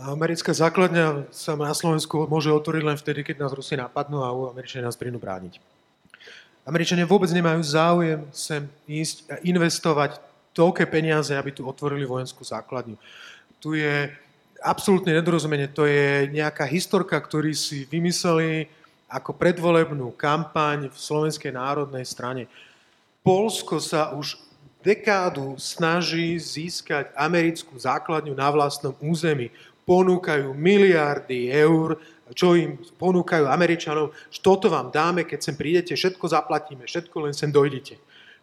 Americká základňa sa na Slovensku môže otvoriť len vtedy, keď nás Rusi napadnú a Američania nás prídu brániť. Američania vôbec nemajú záujem sem ísť a investovať toľké peniaze, aby tu otvorili vojenskú základňu. Tu je absolútne nedorozumenie. To je nejaká historka, ktorý si vymysleli ako predvolebnú kampaň v Slovenskej národnej strane. Polsko sa už dekádu snaží získať americkú základňu na vlastnom území. Ponúkajú miliardy eur, čo im ponúkajú Američanov, že toto vám dáme, keď sem prídete, všetko zaplatíme, všetko len sem dojdete.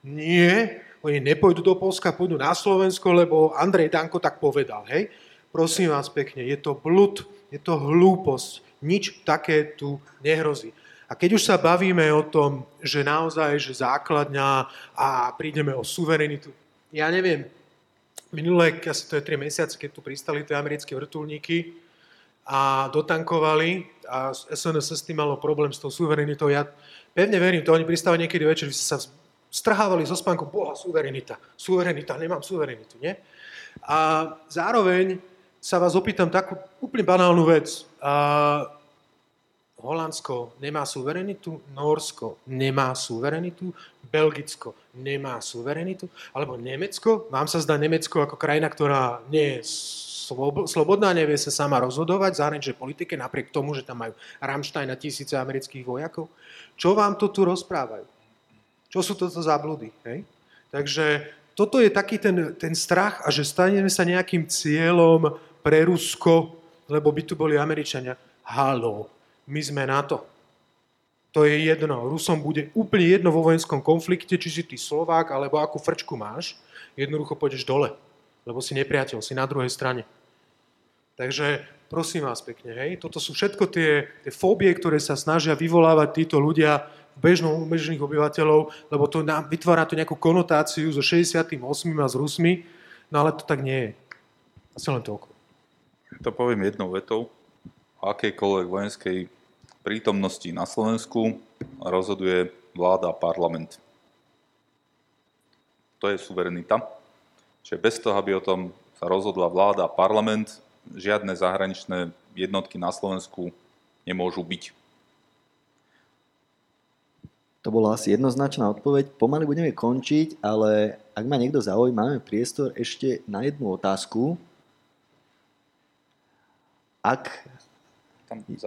Nie, oni nepôjdu do Polska, pôjdu na Slovensko, lebo Andrej Danko tak povedal. Hej? Prosím vás pekne, je to blud, je to hlúposť, nič také tu nehrozí. A keď už sa bavíme o tom, že naozaj, že základňa a prídeme o suverenitu, ja neviem, minulé, asi to je 3 mesiace, keď tu pristali tie americké vrtulníky a dotankovali a SNS s tým malo problém s tou suverenitou. Ja pevne verím, to oni pristávajú niekedy večer, vy sa strhávali zo spánku, boha, suverenita, suverenita, nemám suverenitu, nie? A zároveň sa vás opýtam takú úplne banálnu vec. A Holandsko nemá suverenitu, Norsko nemá suverenitu, Belgicko nemá suverenitu, alebo Nemecko, vám sa zdá Nemecko ako krajina, ktorá nie je slobodná, nevie sa sama rozhodovať zahraničnej politike, napriek tomu, že tam majú Rammstein a tisíce amerických vojakov. Čo vám to tu rozprávajú? Čo sú toto za blúdy? Hej? Takže toto je taký ten, ten strach a že staneme sa nejakým cieľom pre Rusko, lebo by tu boli Američania. Halo, my sme na to. To je jedno. Rusom bude úplne jedno vo vojenskom konflikte, či si ty Slovák, alebo akú frčku máš, jednoducho pôjdeš dole, lebo si nepriateľ, si na druhej strane. Takže prosím vás pekne, hej, toto sú všetko tie, tie fóbie, ktoré sa snažia vyvolávať títo ľudia bežnou, bežných obyvateľov, lebo to nám, vytvára to nejakú konotáciu so 68. a s Rusmi, no ale to tak nie je. Asi len toľko. To poviem jednou vetou. Akejkoľvek vojenskej prítomnosti na Slovensku rozhoduje vláda a parlament. To je suverenita. Čiže bez toho, aby o tom sa rozhodla vláda a parlament, žiadne zahraničné jednotky na Slovensku nemôžu byť. To bola asi jednoznačná odpoveď. Pomaly budeme končiť, ale ak ma niekto zaujíma, máme priestor ešte na jednu otázku. Ak...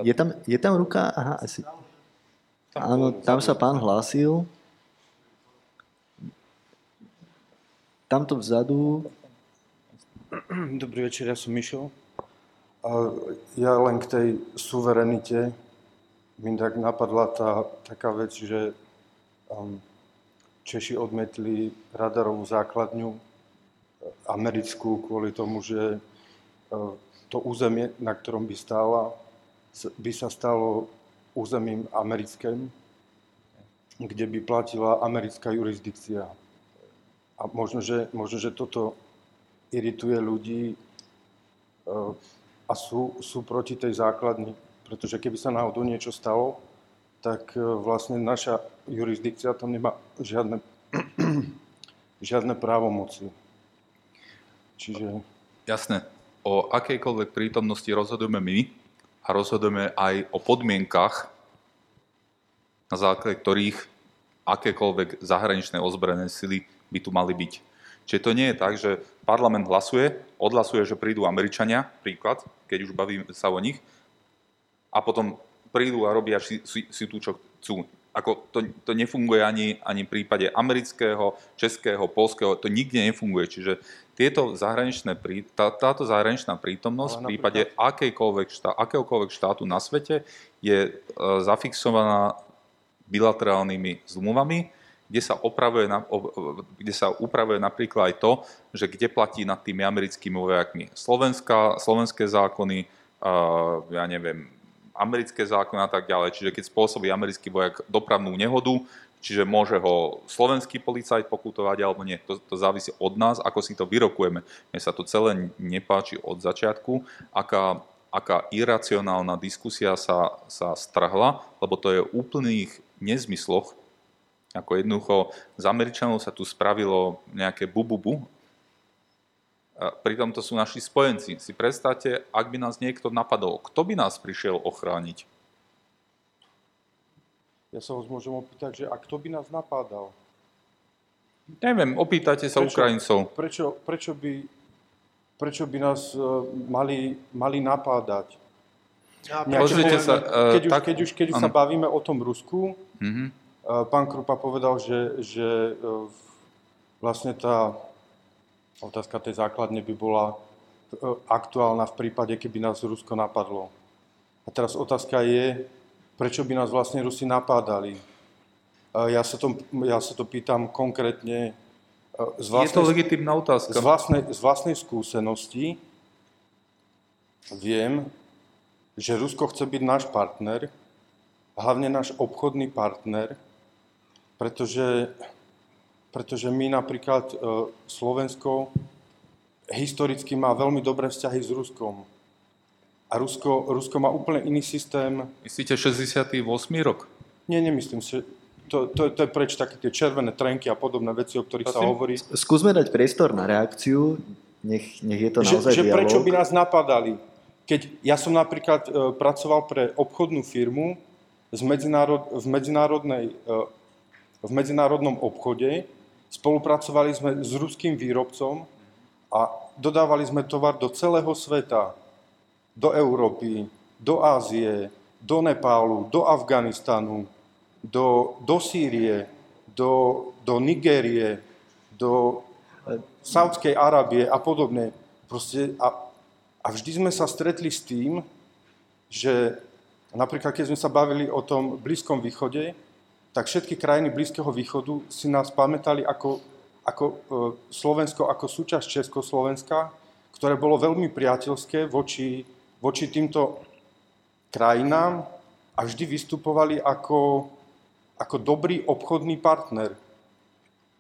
je, tam, je tam ruka? Aha, asi. Áno, tam sa pán hlásil. Tamto vzadu. Dobrý večer, ja som Mišo. A ja len k tej suverenite mi tak napadla tá taká vec, že Češi odmetli radarovú základňu e, americkú kvôli tomu, že e, to územie, na ktorom by stála, by sa stalo územím americkým, kde by platila americká jurisdikcia. A možno, že, možno, že toto irituje ľudí e, a sú, sú proti tej základni. Pretože keby sa náhodou niečo stalo, tak vlastne naša jurisdikcia tam nemá žiadne, [clears throat] žiadne právomoci. Čiže... Jasné. O akejkoľvek prítomnosti rozhodujeme my a rozhodujeme aj o podmienkach, na základe ktorých akékoľvek zahraničné ozbrojené sily by tu mali byť. Čiže to nie je tak, že parlament hlasuje, odhlasuje, že prídu Američania, príklad, keď už bavíme sa o nich, a potom prídu a robia si, si, si tu, čo chcú ako to, to nefunguje ani, ani v prípade amerického, českého, polského, to nikde nefunguje. Čiže tieto zahraničné, tá, táto zahraničná prítomnosť v prípade akejkoľvek štá, akéhokoľvek štátu na svete je e, zafixovaná bilaterálnymi zmluvami, kde sa, opravuje, kde sa upravuje napríklad aj to, že kde platí nad tými americkými vojakmi Slovenská, slovenské zákony, ja neviem, americké zákony a tak ďalej. Čiže keď spôsobí americký vojak dopravnú nehodu, čiže môže ho slovenský policajt pokutovať alebo nie. To, to závisí od nás, ako si to vyrokujeme. Mne sa to celé nepáči od začiatku, aká, aká iracionálna diskusia sa, sa strhla, lebo to je úplných nezmysloch, ako jednoducho z Američanov sa tu spravilo nejaké bububu, Pritom to sú naši spojenci. Si predstavte, ak by nás niekto napadol, kto by nás prišiel ochrániť? Ja sa vás môžem opýtať, že a kto by nás napádal? Neviem, opýtajte sa prečo, Ukrajincov. Prečo, prečo, by, prečo by nás uh, mali, mali napádať? Ja, Pozrite sa, uh, keď, už, tak, keď už, keď už sa bavíme o tom Rusku, uh-huh. uh, pán Krupa povedal, že, že uh, vlastne tá otázka tej základne by bola e, aktuálna v prípade, keby nás Rusko napadlo. A teraz otázka je, prečo by nás vlastne Rusi napádali. Ja sa to, ja sa to pýtam konkrétne e, z vlastnej, je to legitimná otázka. Z vlastnej, z vlastnej skúsenosti viem, že Rusko chce byť náš partner, hlavne náš obchodný partner, pretože, pretože my napríklad e, Slovensko historicky má veľmi dobré vzťahy s Ruskom. A Rusko, Rusko má úplne iný systém. Myslíte 68. rok? Nie, nemyslím si. To, to, to je preč také tie červené trenky a podobné veci, o ktorých Asi? sa hovorí. Skúsme dať priestor na reakciu, nech, nech je to naozaj že, že prečo by nás napadali? Keď ja som napríklad e, pracoval pre obchodnú firmu z medzinárod, v, medzinárodnej, e, v medzinárodnom obchode, spolupracovali sme s ruským výrobcom a dodávali sme tovar do celého sveta do Európy, do Ázie, do Nepálu, do Afganistanu, do, do Sýrie, do, do Nigérie, do Saudskej Arábie a podobne. Proste a, a vždy sme sa stretli s tým, že napríklad keď sme sa bavili o tom Blízkom východe, tak všetky krajiny Blízkeho východu si nás pamätali ako, ako e, Slovensko, ako súčasť Československa, ktoré bolo veľmi priateľské voči voči týmto krajinám a vždy vystupovali ako, ako dobrý obchodný partner.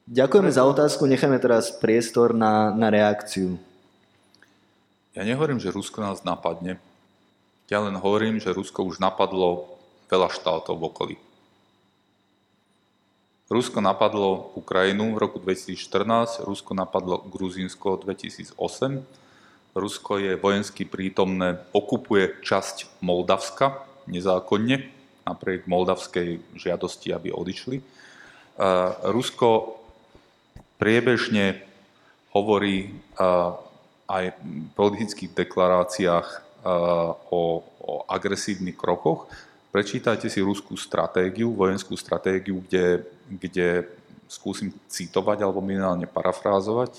Ďakujeme za otázku, necháme teraz priestor na, na reakciu. Ja nehovorím, že Rusko nás napadne. Ja len hovorím, že Rusko už napadlo veľa štátov v okolí. Rusko napadlo Ukrajinu v roku 2014, Rusko napadlo Gruzínsko 2008, Rusko je vojensky prítomné, okupuje časť Moldavska nezákonne, napriek moldavskej žiadosti, aby odišli. Rusko priebežne hovorí aj v politických deklaráciách o, o agresívnych krokoch. Prečítajte si ruskú stratégiu, vojenskú stratégiu, kde, kde skúsim citovať alebo minimálne parafrázovať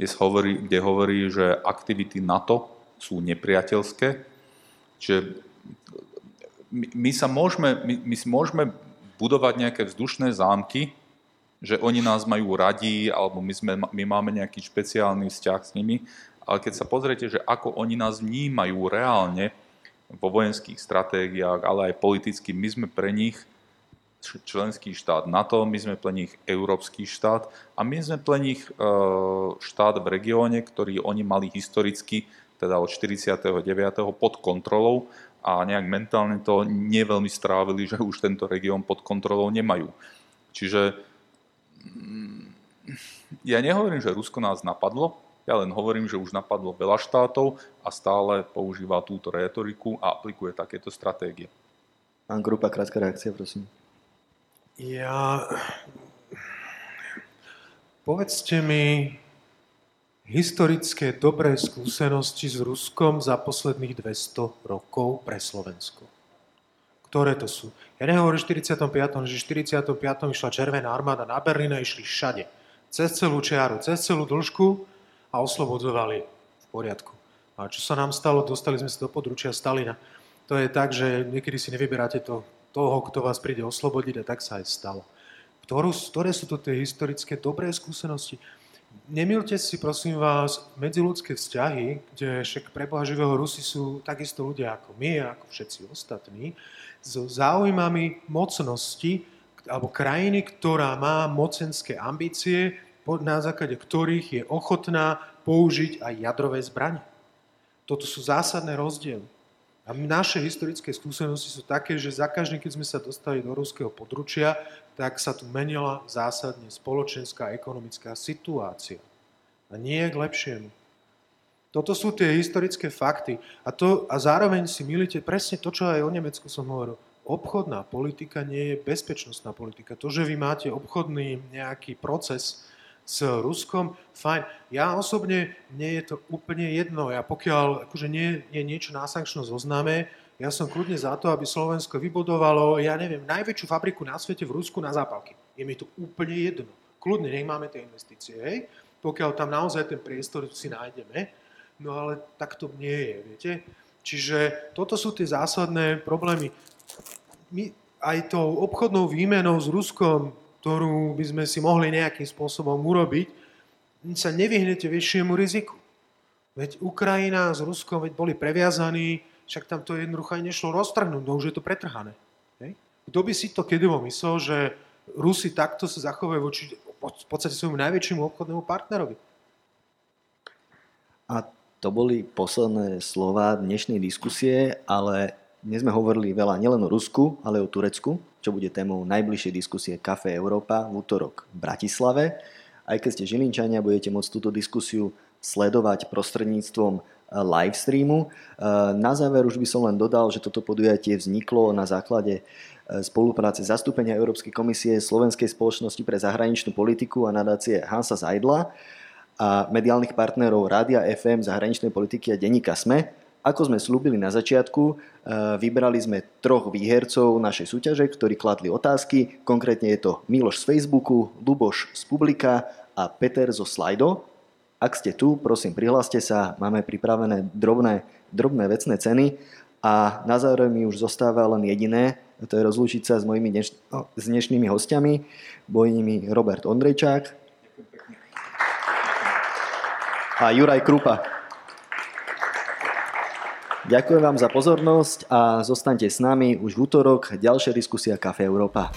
kde hovorí, kde hovorí, že aktivity NATO sú nepriateľské. Čiže my, my, sa môžeme, my, my môžeme budovať nejaké vzdušné zámky, že oni nás majú radi, alebo my, sme, my máme nejaký špeciálny vzťah s nimi, ale keď sa pozriete, že ako oni nás vnímajú reálne vo vojenských stratégiách, ale aj politicky, my sme pre nich členský štát NATO, my sme pre nich európsky štát a my sme pre nich e, štát v regióne, ktorý oni mali historicky, teda od 49. pod kontrolou a nejak mentálne to nie veľmi strávili, že už tento región pod kontrolou nemajú. Čiže mm, ja nehovorím, že Rusko nás napadlo, ja len hovorím, že už napadlo veľa štátov a stále používa túto retoriku a aplikuje takéto stratégie. Pán Grupa, krátka reakcia, prosím. Ja... Povedzte mi historické dobré skúsenosti s Ruskom za posledných 200 rokov pre Slovensko. Ktoré to sú? Ja nehovorím 45., že 45. išla Červená armáda na Berlín a išli všade. Cez celú čiaru, cez celú dĺžku a oslobodzovali v poriadku. A čo sa nám stalo? Dostali sme sa do područia Stalina. To je tak, že niekedy si nevyberáte to toho, kto vás príde oslobodiť a tak sa aj stalo. Ktorú, ktoré sú to tie historické dobré skúsenosti? Nemilte si, prosím vás, medziludské vzťahy, kde však pre Boha živého Rusi sú takisto ľudia ako my, ako všetci ostatní, so záujmami mocnosti alebo krajiny, ktorá má mocenské ambície, na základe ktorých je ochotná použiť aj jadrové zbranie. Toto sú zásadné rozdiely. A naše historické skúsenosti sú také, že za každým, keď sme sa dostali do ruského područia, tak sa tu menila zásadne spoločenská a ekonomická situácia. A nie k lepšiemu. Toto sú tie historické fakty. A, to, a zároveň si milíte presne to, čo aj o Nemecku som hovoril. Obchodná politika nie je bezpečnostná politika. To, že vy máte obchodný nejaký proces, s Ruskom, fajn. Ja osobne, mne je to úplne jedno. Ja pokiaľ akože nie je niečo na sankčnom zozname, ja som kľudne za to, aby Slovensko vybudovalo, ja neviem, najväčšiu fabriku na svete v Rusku na zápalky. Je mi to úplne jedno. kľudne, nech máme tie investície, hej, pokiaľ tam naozaj ten priestor si nájdeme, no ale tak to nie je, viete. Čiže toto sú tie zásadné problémy. My aj tou obchodnou výmenou s Ruskom, ktorú by sme si mohli nejakým spôsobom urobiť, sa nevyhnete väčšiemu riziku. Veď Ukrajina s Ruskom veď boli previazaní, však tam to jednoducho aj nešlo roztrhnúť, no už je to pretrhané. Hej? Kto by si to kedy myslel, že Rusi takto sa zachovajú voči v podstate svojmu najväčšiemu obchodnému partnerovi? A to boli posledné slova dnešnej diskusie, ale dnes sme hovorili veľa nielen o Rusku, ale o Turecku, čo bude témou najbližšej diskusie Café Európa v útorok v Bratislave. Aj keď ste Žilinčania, budete môcť túto diskusiu sledovať prostredníctvom eh, live streamu. Eh, na záver už by som len dodal, že toto podujatie vzniklo na základe eh, spolupráce zastúpenia Európskej komisie Slovenskej spoločnosti pre zahraničnú politiku a nadácie Hansa Zajdla a mediálnych partnerov Rádia FM, zahraničnej politiky a denníka SME. Ako sme slúbili na začiatku, vybrali sme troch výhercov našej súťaže, ktorí kladli otázky. Konkrétne je to Miloš z Facebooku, Luboš z Publika a Peter zo Slido. Ak ste tu, prosím, prihláste sa, máme pripravené drobné, drobné vecné ceny a na záver mi už zostáva len jediné, to je rozlúčiť sa s mojimi dneš- no, s dnešnými hostiami, bojnými Robert Ondrejčák a Juraj Krupa. Ďakujem vám za pozornosť a zostaňte s nami už v útorok. Ďalšia diskusia Kafe Európa.